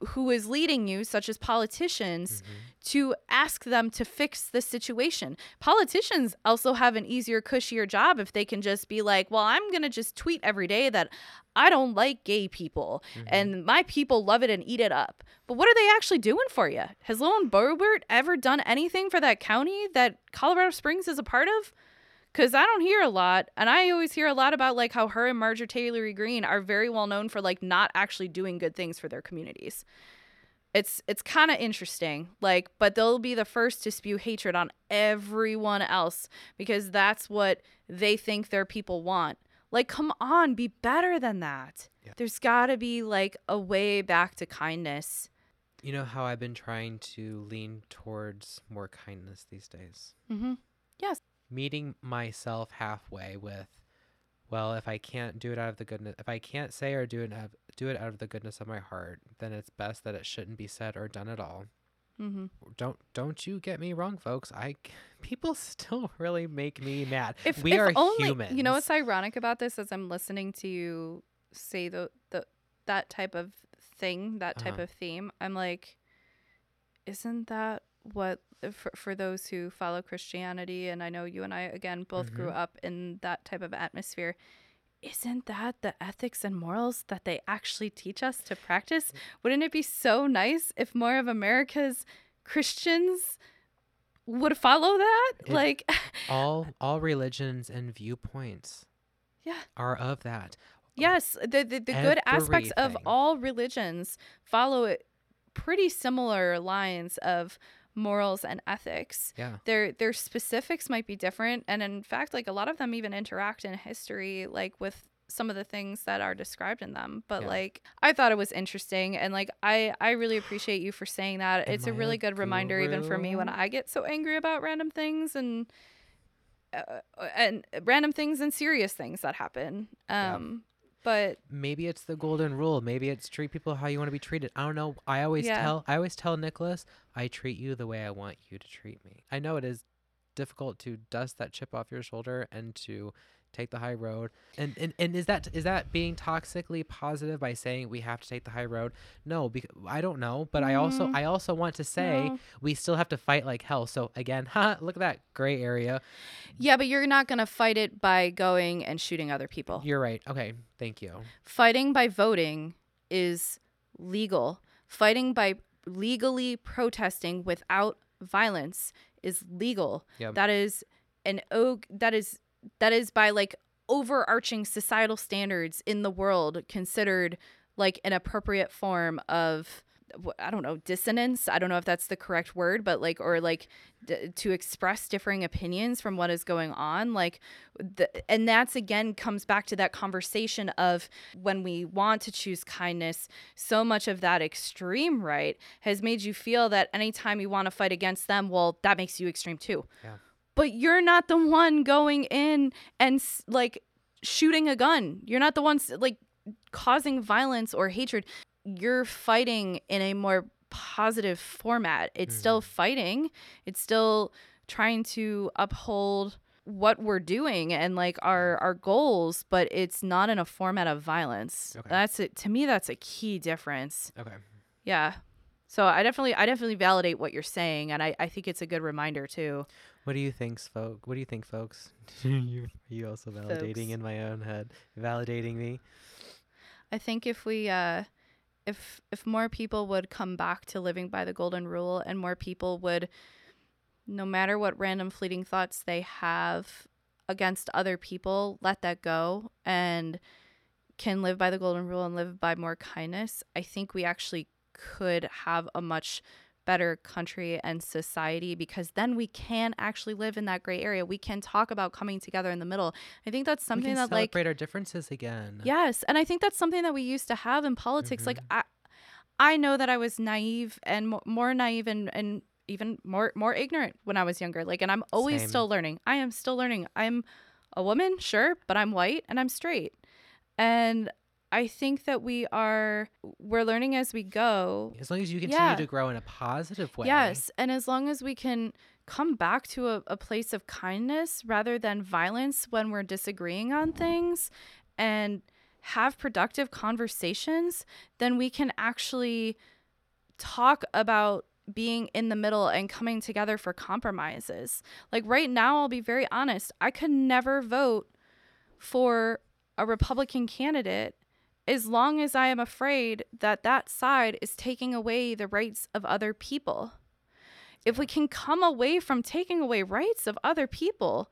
who is leading you such as politicians mm-hmm. to ask them to fix the situation. Politicians also have an easier, cushier job if they can just be like, well, I'm going to just tweet every day that I don't like gay people mm-hmm. and my people love it and eat it up. But what are they actually doing for you? Has Lauren Boebert ever done anything for that county that Colorado Springs is a part of? Because I don't hear a lot. And I always hear a lot about like how her and Marjorie Taylor Greene are very well known for like not actually doing good things for their communities it's it's kind of interesting like but they'll be the first to spew hatred on everyone else because that's what they think their people want like come on be better than that Yeah. there's got to be like a way back to kindness You know how I've been trying to lean towards more kindness these days? mm-hmm. Meeting myself halfway with, well, if I can't do it out of the goodness, if I can't say or do it out, do it out of the goodness of my heart, then it's best that it shouldn't be said or done at all. Mm-hmm. Don't don't you get me wrong, folks. i *laughs* people still *laughs* really make me mad. if, we if are only humans. you know what's ironic about this as i'm listening to you say the, the that type of thing that type Uh-huh. of theme i'm like isn't that what for, for those who follow christianity and i know you and i again both grew Mhm. up in that type of atmosphere isn't that the ethics and morals that they actually teach us to practice wouldn't it be so nice if more of america's christians would follow that It- like *laughs* all all religions and viewpoints yeah are of that. Yes, the the, the good aspects of all religions follow it pretty similar lines of morals and ethics. Yeah. Their their specifics might be different and in fact like a lot of them even interact in history like with some of the things that are described in them but Yeah. like i thought it was interesting and like i i really appreciate you for saying that Am it's a I a really good reminder even for me when i get so angry about random things and uh, and random things and serious things that happen Yeah. um but maybe it's the golden rule. Maybe it's treat people how you want to be treated. I don't know. I always Yeah. tell I always tell Nicholas, I treat you the way I want you to treat me. I know it is difficult to dust that chip off your shoulder and to take the high road. And and, and is that is that being toxically positive by saying we have to take the high road? No, because I don't know, but I also Mm, I also want to say no. we still have to fight like hell. So again, *laughs* ha, look at that gray area. Yeah, but you're not going to fight it by going and shooting other people. You're right. Okay, thank you. Fighting by voting is legal. Fighting by legally protesting without violence is legal. Yep. That is an og that is that is by like overarching societal standards in the world considered like an appropriate form of I don't know dissonance. I don't know if that's the correct word, but like or like d- to express differing opinions from what is going on. Like, the, and that's again comes back to that conversation of when we want to choose kindness. So much of that extreme right has made you feel that anytime you want to fight against them, well, that makes you extreme too. Yeah. But you're not the one going in and like shooting a gun. You're not the ones like causing violence or hatred. You're fighting in a more positive format. It's mm-hmm. still fighting. It's still trying to uphold what we're doing and like our mm-hmm. our goals, but it's not in a format of violence. Okay. That's it. To me, that's a key difference. Okay. Yeah. So I definitely I definitely validate what you're saying, and I I think it's a good reminder too. What do you think, folks? What do you think, folks? *laughs* you are you also validating Folks. in my own head, validating me? I think if we uh if if more people would come back to living by the golden rule and more people would no matter what random fleeting thoughts they have against other people, let that go and can live by the golden rule and live by more kindness, I think we actually could have a much better country and society because then we can actually live in that gray area. We can talk about coming together in the middle. I think that's something that like celebrate our differences again. Yes, and I think that's something that we used to have in politics. Like mm-hmm. I, I know that I was naive and mo- more naive and and even more more ignorant when I was younger. Like, and I'm always Same. still learning. I am still learning. I'm a woman, sure, but I'm white and I'm straight. And I think that we are we're learning as we go. As long as you continue Yeah. to grow in a positive way. Yes, and as long as we can come back to a, a place of kindness rather than violence when we're disagreeing on things and have productive conversations, then we can actually talk about being in the middle and coming together for compromises. Like right now, I'll be very honest, I could never vote for a Republican candidate as long as I am afraid that that side is taking away the rights of other people. If we can come away from taking away rights of other people,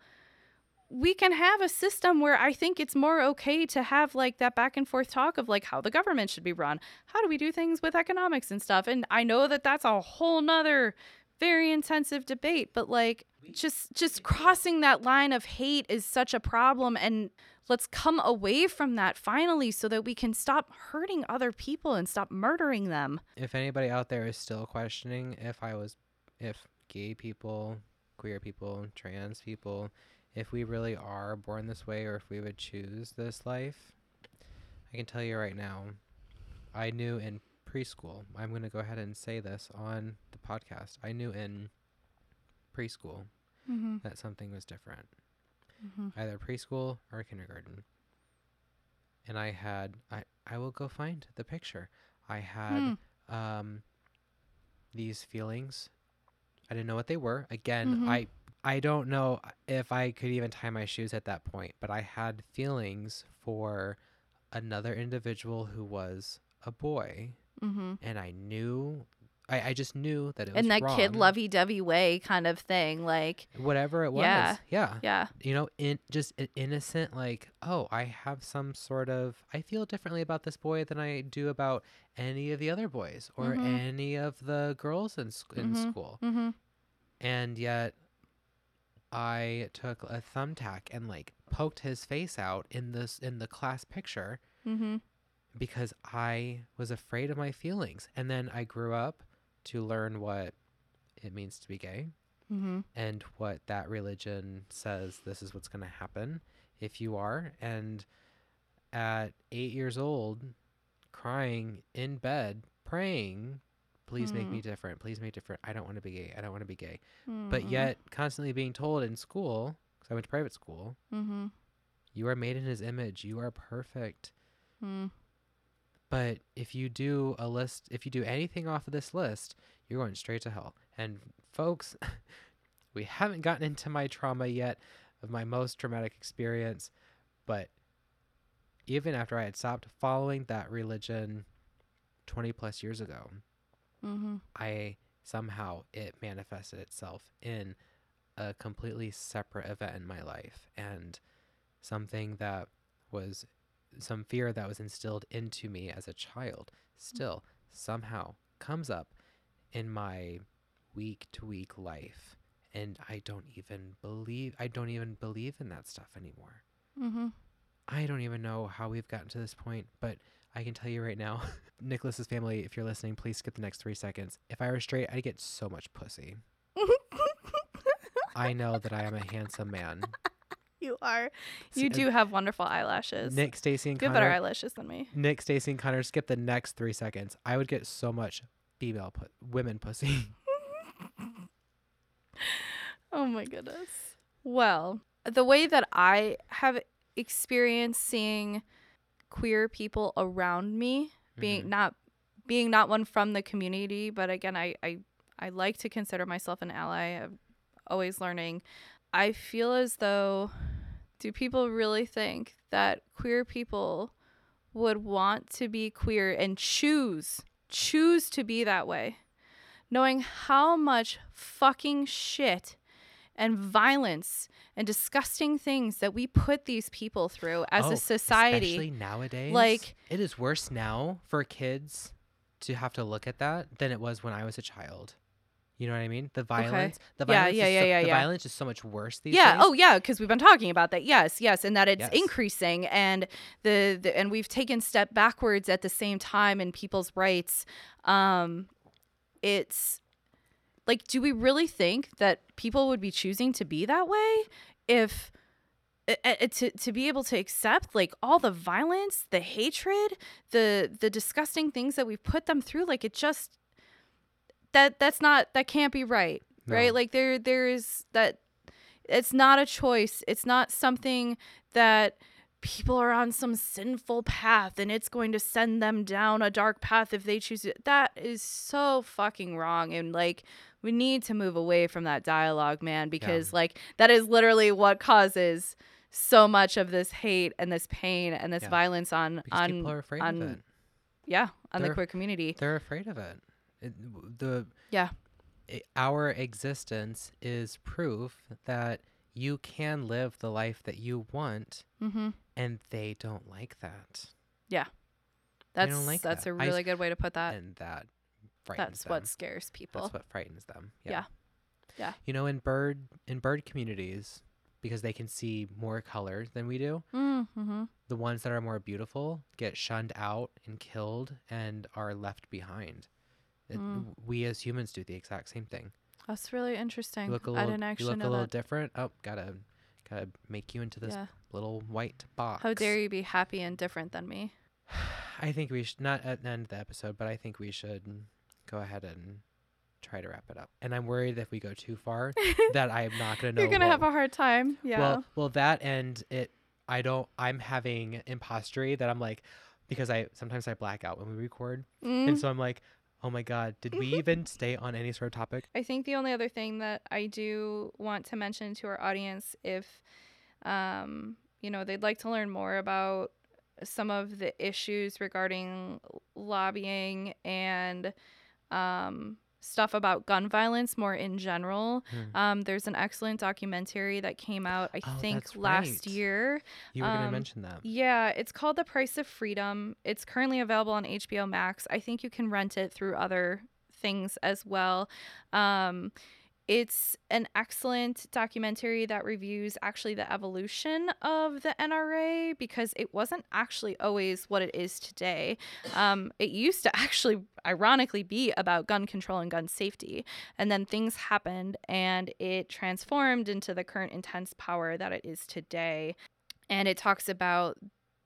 we can have a system where I think it's more okay to have like that back and forth talk of like how the government should be run. How do we do things with economics and stuff? And I know that that's a whole nother very intensive debate, but like just just crossing that line of hate is such a problem and let's come away from that finally so that we can stop hurting other people and stop murdering them. If anybody out there is still questioning if I was, if gay people, queer people, trans people, if we really are born this way or if we would choose this life, I can tell you right now, I knew in preschool, I'm going to go ahead and say this on podcast. I knew in preschool Mm-hmm. that something was different, Mm-hmm. either preschool or kindergarten. And I had, I, I will go find the picture. I had Hmm. um, these feelings. I didn't know what they were. Again, Mhm. I I don't know if I could even tie my shoes at that point, but I had feelings for another individual who was a boy, Mm-hmm. and I knew, I, I just knew that it was In that kid lovey-dovey way kind of thing, like whatever it was. Yeah. yeah. yeah, you know, in just an innocent, like, oh, I have some sort of, I feel differently about this boy than I do about any of the other boys or Mhm. any of the girls in sc- in Mhm. school, mm-hmm. and yet I took a thumbtack and like poked his face out in this in the class picture Mm-hmm. because I was afraid of my feelings, and then I grew up to learn what it means to be gay Mm-hmm. and what that religion says this is what's going to happen if you are. And at 8 years old crying in bed praying please make me different. Please make me different. I don't want to be gay. I don't want to be gay. But yet constantly being told in school cuz i went to private school Mm-hmm. you are made in his image. You are perfect. Mm-hmm. But if you do a list if you do anything off of this list you're going straight to hell and folks *laughs* we haven't gotten into my trauma yet of my most traumatic experience but even after i had stopped following that religion 20 plus years ago Mm-hmm. i somehow it manifested itself in a completely separate event in my life and something that was some fear that was instilled into me as a child still somehow comes up in my week to week life and I don't even believe I don't even believe in that stuff anymore. Mm-hmm. I don't even know how we've gotten to this point, but I can tell you right now, *laughs* Nicholas's family, if you're listening, please skip the next three seconds. If I were straight, I'd get so much pussy. *laughs* I know that I am a handsome man. You are. You uh, do have wonderful eyelashes. Nick, Stacy, and you have better eyelashes than me. Nick, Stacy, and Connor, skip the next three seconds. I would get so much female, pu- women pussy. *laughs* Oh my goodness. Well, the way that I have experienced seeing queer people around me being Mhm. not being not one from the community, but again, I, I I like to consider myself an ally. I'm always learning. I feel as though do people really think that queer people would want to be queer and choose choose to be that way? Knowing how much fucking shit and violence and disgusting things that we put these people through as Oh, a society. Especially nowadays. Like- it is worse now for kids to have to look at that than it was when I was a child. You know what I mean? The violence, the violence, yeah, is yeah, so, yeah, the yeah. violence is so much worse these yeah days. Yeah. Oh yeah because we've been talking about that yes yes and that it's Yes. increasing and the, the and we've taken step backwards at the same time in people's rights um it's like do we really think that people would be choosing to be that way if uh, uh, to to be able to accept like all the violence, the hatred, the the disgusting things that we've put them through, like it just that that's not that can't be right, right? Like there there is that it's not a choice. It's not something that people are on some sinful path and it's going to send them down a dark path if they choose it. That is so fucking wrong and like we need to move away from that dialogue, man, because like that is literally what causes so much of this hate and this pain and this Yeah. violence on Because on people are afraid on- of it. yeah, on the They're- queer community. They're afraid of it. It the Yeah. i- our existence is proof that you can live the life that you want, Mhm. and they don't like that, Yeah, That's like that's that. a I really good way to put that. and that frightens That's them. what scares people. That's what frightens them. Yeah. Yeah. You know, in bird in bird communities, because they can see more colors than we do, mm-hmm. the ones that are more beautiful get shunned out and killed and are left behind. It- Mm. We as humans do the exact same thing. That's really interesting. A I little, didn't you look know a little that. different. Oh, gotta, gotta make you into this Yeah. little white box. How dare you be happy and different than me? *sighs* I think we should not at the end of the episode, but I think we should go ahead and try to wrap it up. And I'm worried if we go too far *laughs* that I'm not gonna know. You're gonna have a hard time. Yeah. Well, well, that and it. I don't. I'm having impostery that I'm like, because I sometimes I black out when we record, Mm. and so I'm like, oh my god, did we even stay on any sort of topic? I think the only other thing that I do want to mention to our audience, if um, you know they'd like to learn more about some of the issues regarding lobbying and um, stuff about gun violence more in general, Hmm. um, there's an excellent documentary that came out I Oh, think last right. year. You were gonna um, mention that. Yeah, it's called The Price of Freedom. It's currently available on HBO Max. I think you can rent it through other things as well. Um, it's an excellent documentary that reviews actually the evolution of the NRA because it wasn't actually always what it is today. Um, it used to *laughs* actually, ironically, be about gun control and gun safety. And then things happened and it transformed into the current intense power that it is today and it talks about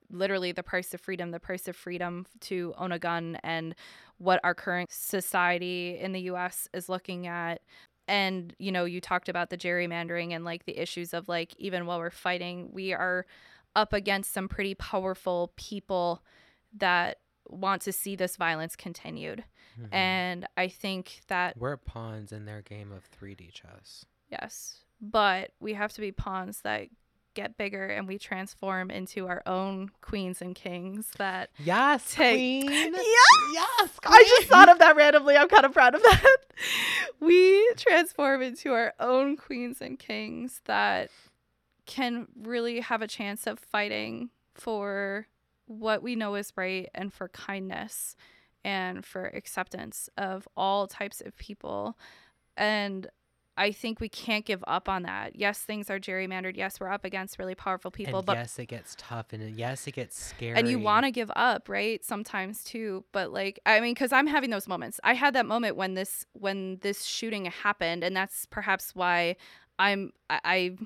literally the price of freedom, the price of freedom to own a gun, and what our current society in the US is looking at. And, you know, you talked about the gerrymandering and like the issues of like, even while we're fighting, we are up against some pretty powerful people that want to see this violence continued. Mhm. And I think that We're pawns in their game of 3D chess. Yes. But we have to be pawns that get bigger and we transform into our own queens and kings that Yes, Take- queen. *laughs* Yes! yes. I just thought of that randomly. I'm kind of proud of that. *laughs* We transform into our own queens and kings that can really have a chance of fighting for what we know is right and for kindness and for acceptance of all types of people. And I think we can't give up on that. Yes, things are gerrymandered. Yes, we're up against really powerful people, and but yes, it gets tough, and yes, it gets scary. and you want to give up right sometimes too but like i mean because i'm having those moments i had that moment when this when this shooting happened and that's perhaps why i'm i, I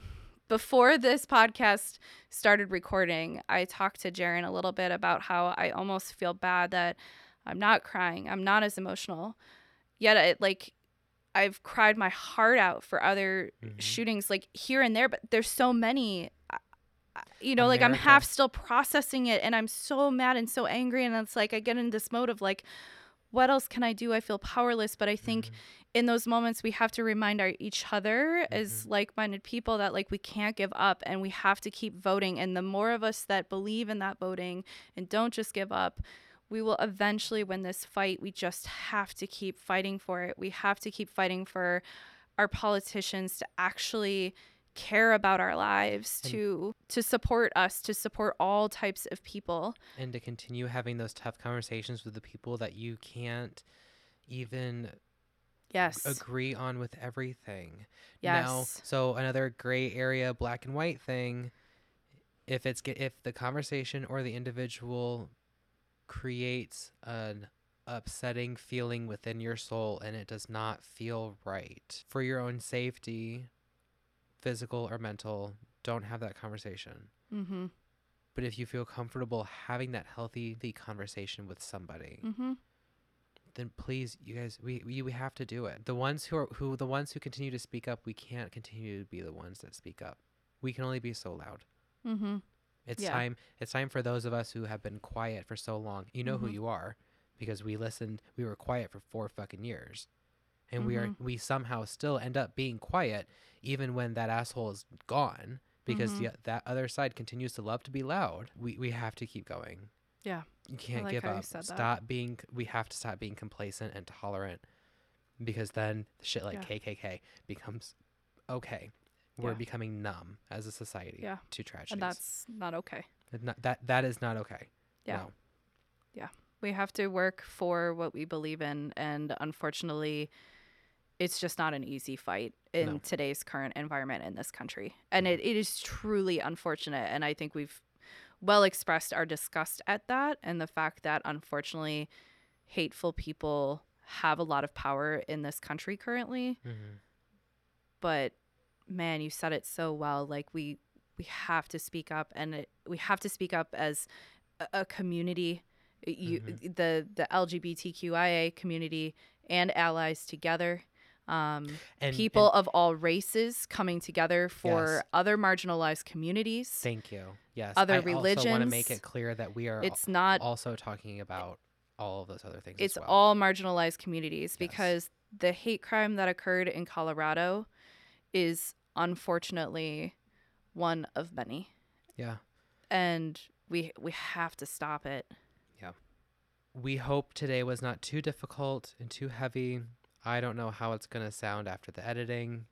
before this podcast started recording i talked to Jaron a little bit about how i almost feel bad that i'm not crying i'm not as emotional yet it like i've cried my heart out for other Mhm. shootings like here and there but there's so many you know like i'm half still processing it and i'm so mad and so angry and it's like i get in this mode of like what else can i do i feel powerless but i think Mhm. in those moments we have to remind our each other as Mm-hmm. like-minded people that like we can't give up and we have to keep voting and the more of us that believe in that voting and don't just give up we will eventually win this fight we just have to keep fighting for it we have to keep fighting for our politicians to actually care about our lives And- to to support us to support all types of people and to continue having those tough conversations with the people that you can't even yes agree on with everything. yes Now, so another gray area, black and white thing. If it's get if the conversation or the individual creates an upsetting feeling within your soul and it does not feel right for your own safety, physical or mental, don't have that conversation. Mm-hmm. But if you feel comfortable having that healthy conversation with somebody, Mm-hmm. then please, you guys, we, we we have to do it. The ones who are who the ones who continue to speak up, we can't continue to be the ones that speak up. We can only be so loud. Mm-hmm. It's Yeah. time. It's time for those of us who have been quiet for so long. You know who Mhm. you are, because we listened. We were quiet for four fucking years, and we are Mhm. we somehow still end up being quiet even when that asshole is gone. Because Mhm. the, that other side continues to love to be loud. We we have to keep going. Yeah. You can't like give up. Stop being. We have to stop being complacent and tolerant, because then shit like Yeah. KKK becomes okay. We're Yeah. becoming numb as a society Yeah. to tragedies. And that's not okay. That not, that that is not okay. Yeah. No. We have to work for what we believe in, and unfortunately, it's just not an easy fight in No. today's current environment in this country. And it, it is truly unfortunate. And I think we've well expressed our disgust at that and the fact that unfortunately, hateful people have a lot of power in this country currently. Mm-hmm. But man, you said it so well. Like we we have to speak up, and it, we have to speak up as a, a community. You the the LGBTQIA community and allies together. Um, And people and of all races coming together for Yes. other marginalized communities. thank you. Yes. other I also want to make it clear that we are It's not also talking about all of those other things. it's well. all marginalized communities Yes. because the hate crime that occurred in Colorado is unfortunately one of many Yeah. and we we have to stop it. Yeah. We hope today was not too difficult and too heavy. I don't know how it's gonna sound after the editing.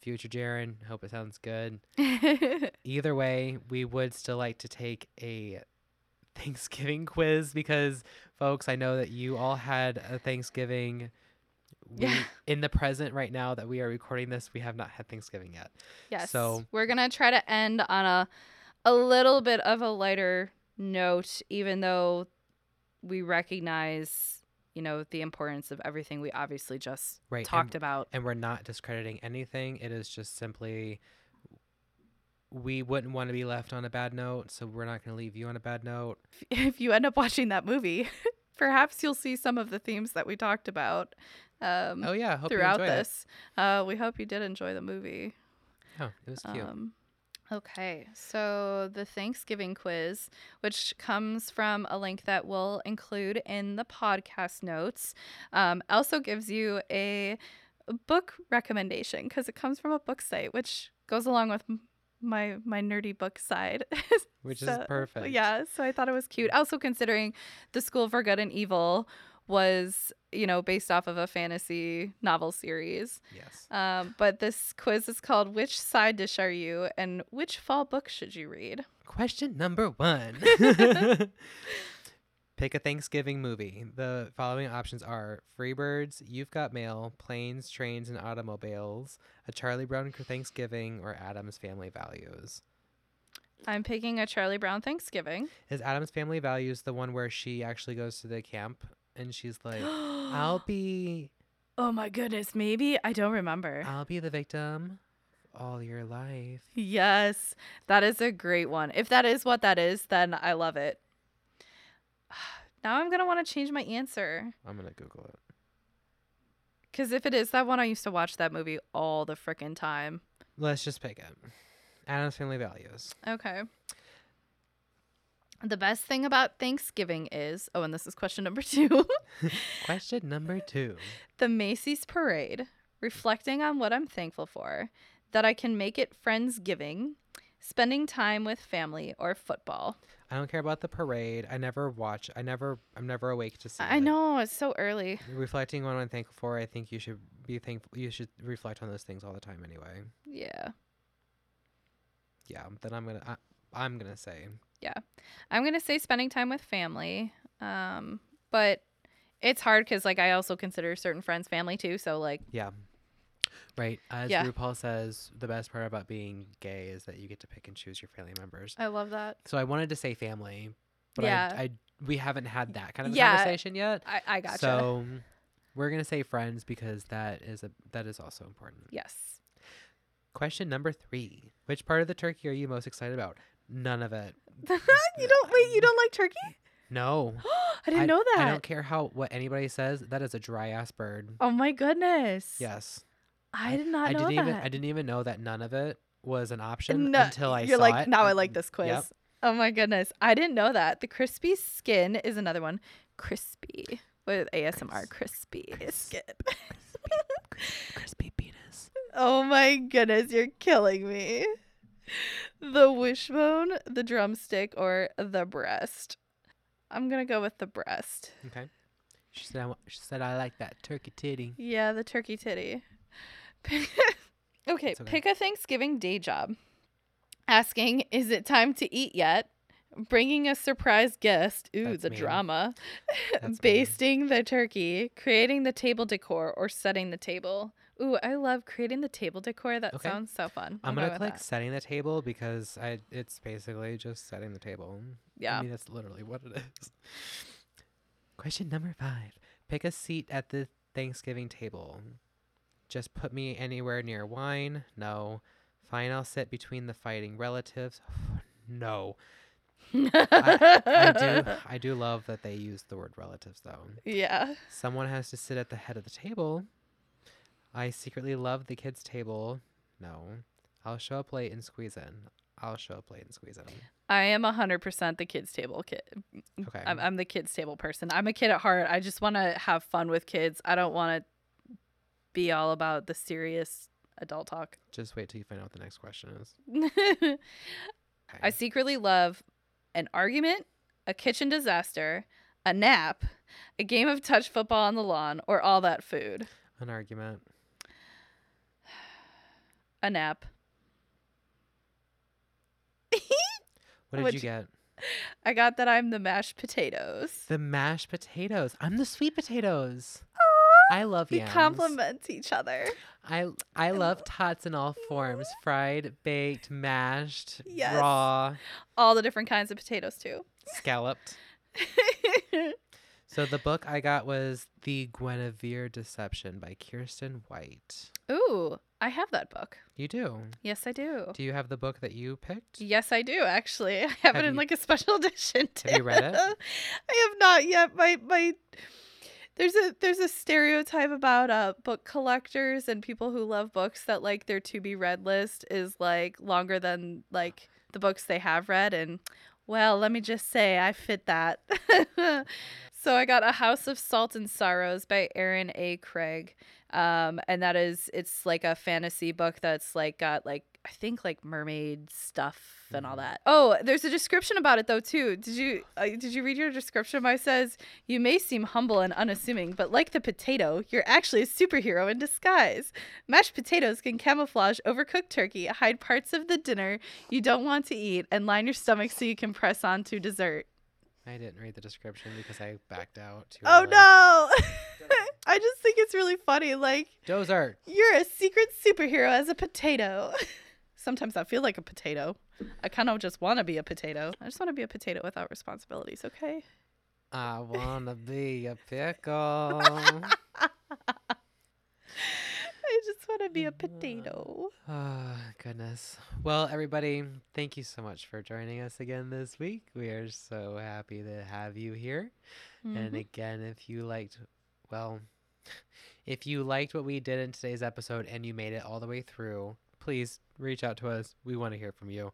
Future Jaron, hope it sounds good. *laughs* Either way, we would still like to take a Thanksgiving *laughs* quiz because, folks, I know that you all had a Thanksgiving. We, Yeah. *laughs* In the present, right now that we are recording this, we have not had Thanksgiving yet. yes. So- we're going to try to end on a a little bit of a lighter note even though we recognize, you know, the importance of everything we obviously just Right. and- talked about. and we're not discrediting anything. It is just simply we wouldn't want to be left on a bad note, so we're not going to leave you on a bad note. *laughs* if you end up watching that movie, *laughs* perhaps you'll see some of the themes that we talked about um, Oh yeah, hope throughout this. Uh, we hope you did enjoy the movie. It. Oh, it was cute. Um, okay, so the Thanksgiving quiz, which comes from a link that we'll include in the podcast notes, um, also gives you a book recommendation because it comes from a book site, which goes along with my my nerdy book side. *laughs* Which so- is perfect. Yeah, so I thought it was cute. Also, considering the School for Good and Evil was, you know, based off of a fantasy novel series. Yes. Um, but this quiz is called Which Side Dish Are You? and Which Fall Book Should You Read? Question number one. *laughs* *laughs* Pick a Thanksgiving movie. The following options are Freebirds, You've Got Mail, Planes, Trains, and Automobiles, A Charlie Brown Thanksgiving, or Addams Family Values. I'm picking a Charlie Brown Thanksgiving. Is Addams Family Values the one where she actually goes to the camp and she's like, I'll *gasps* be Oh my goodness, maybe? I don't remember. I'll be the victim all your life. Yes, that is a great one. If that is what that is, then I love it. *sighs* Now I'm going to want to change my answer. I'm gonna Google it. Because if it is that one, I used to watch that movie all the frickin' time. Let's just pick it. Addams Family Values. Okay. The best thing about Thanksgiving is oh, and this is question number *laughs* two *laughs* Question number two. the Macy's Parade, reflecting on what I'm thankful for, that I can make it Friendsgiving, spending time with family, or football. I don't care about the parade. I never watch. I never. I'm never awake to see. I it. know, it's so early. Reflecting on what I'm thankful for, I think you should be thankful. You should reflect on those things all the time, anyway. Yeah. Yeah. Then I'm gonna. I, I'm gonna say. Yeah i'm going to say spending time with family. Um, but it's hard because, like, I also consider certain friends family too. So, like, Yeah. Right. As Yeah. RuPaul says, the best part about being gay is that you get to pick and choose your family members. I love that. So I wanted to say family, but Yeah. I, I we haven't had that kind of Yeah. conversation yet. I, I gotcha. So we're gonna say friends because that is a that is also important. yes. Question number three. Which part of the turkey are you most excited about? None of it. *laughs* you don't wait. You don't like turkey? No. *gasps* I didn't know that. I don't care how what anybody says. That is a dry ass bird. Oh my goodness. Yes. I did not I know didn't that. even I didn't even know that none of it was an option No, until I You're like, it. now I like this quiz. Yep. Oh my goodness. I didn't know that. The crispy skin is another one. Crispy. With ASMR. Crispy skin. Crispy penis. *laughs* oh my goodness. You're killing me. The wishbone, the drumstick, or the breast. I'm going to go with the breast. Okay. She said I, she said I like that turkey titty. Yeah, the turkey titty. *laughs* *laughs* Okay, okay. pick a Thanksgiving day job. Asking, is it time to eat yet? Bringing a surprise guest. Ooh, That's the drama. *laughs* Basting the turkey, creating the table decor, or setting the table. Ooh, I love creating the table decor. That Okay. sounds so fun. I'm going gonna click that. setting the table because I it's basically just setting the table. Yeah. I mean that's literally what it is. Question number five. Pick a seat at the Thanksgiving table. Just put me anywhere near wine. No. Fine, I'll sit between the fighting relatives. *sighs* no. I do *laughs* I do love that they use the word relatives though. Yeah. Someone has to sit at the head of the table. I secretly love the kids' table. No. I'll show up late and squeeze in. I'll show up late and squeeze in. I am 100% the kids' table kid. Okay. I'm, I'm the kids' table person. I'm a kid at heart. I just want to have fun with kids. I don't want to be all about the serious adult talk. Just wait till you find out what the next question is. *laughs* I secretly love an argument, a kitchen disaster, a nap, a game of touch football on the lawn, or all that food. An argument. A nap. What did What'd you get? I got that I'm the mashed potatoes. The mashed potatoes. I'm the sweet potatoes. I love you. We complement each other. I I love tots in all forms: fried, baked, mashed, Yes. raw, All the different kinds of potatoes, too. scalloped. *laughs* So the book I got was The Guinevere Deception by Kiersten White. Ooh, I have that book. You do. Yes, I do. Do you have the book that you picked? Yes, I do actually. *laughs* I have, Have it in you- like a special *laughs* edition. Have you read it? *laughs* I have not yet. My my there's a there's a stereotype about uh book collectors and people who love books that like their to be read list is like longer than like the books they have read and well, let me just say I fit that. so I got A House of Salt and Sorrows by Erin A. Craig. Um, and that is it's like a fantasy book that's like got like I think like mermaid stuff and all Mhm. that. Oh, there's a description about it though too. Did you uh, did you read your description? Mine says you may seem humble and unassuming, but like the potato, you're actually a superhero in disguise. Mashed potatoes can camouflage overcooked turkey, hide parts of the dinner you don't want to eat, and line your stomach so you can press on to dessert. I didn't read the description because I backed out. Too Oh early. no! *laughs* I just think it's really funny. Like Dozart. you're a secret superhero as a potato. *laughs* Sometimes I feel like a potato. I kind of just want to be a potato. I just want to be a potato without responsibilities, okay? I *laughs* wanna be a pickle. I just want to be a potato. Oh, *sighs* goodness. Well, everybody, thank you so much for joining us again this week. We are so happy to have you here. And Mhm. again, if you liked, well, if you liked what we did in today's episode and you made it all the way through, please reach out to us. We want to hear from you.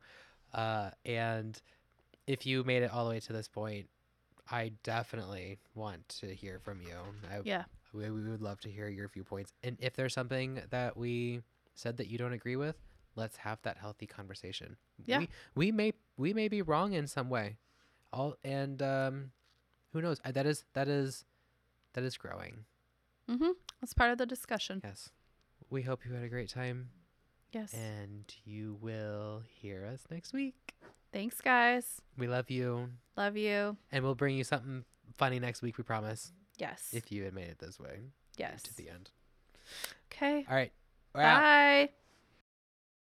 Uh, and if you made it all the way to this point, I definitely want to hear from you. I, Yeah. we, we would love to hear your viewpoints. And if there's something that we said that you don't agree with, let's have that healthy conversation. Yeah. We, we may we may be wrong in some way. All and um who knows? Uh, That is that is that is growing. Mm-hmm. That's part of the discussion. Yes. We hope you had a great time Yes. and you will hear us next week. Thanks, guys. We love you Love you. and we'll bring you something funny next week, we promise. Yes. If you had made it this way yes. to the end. Okay. All right. We're out. Bye.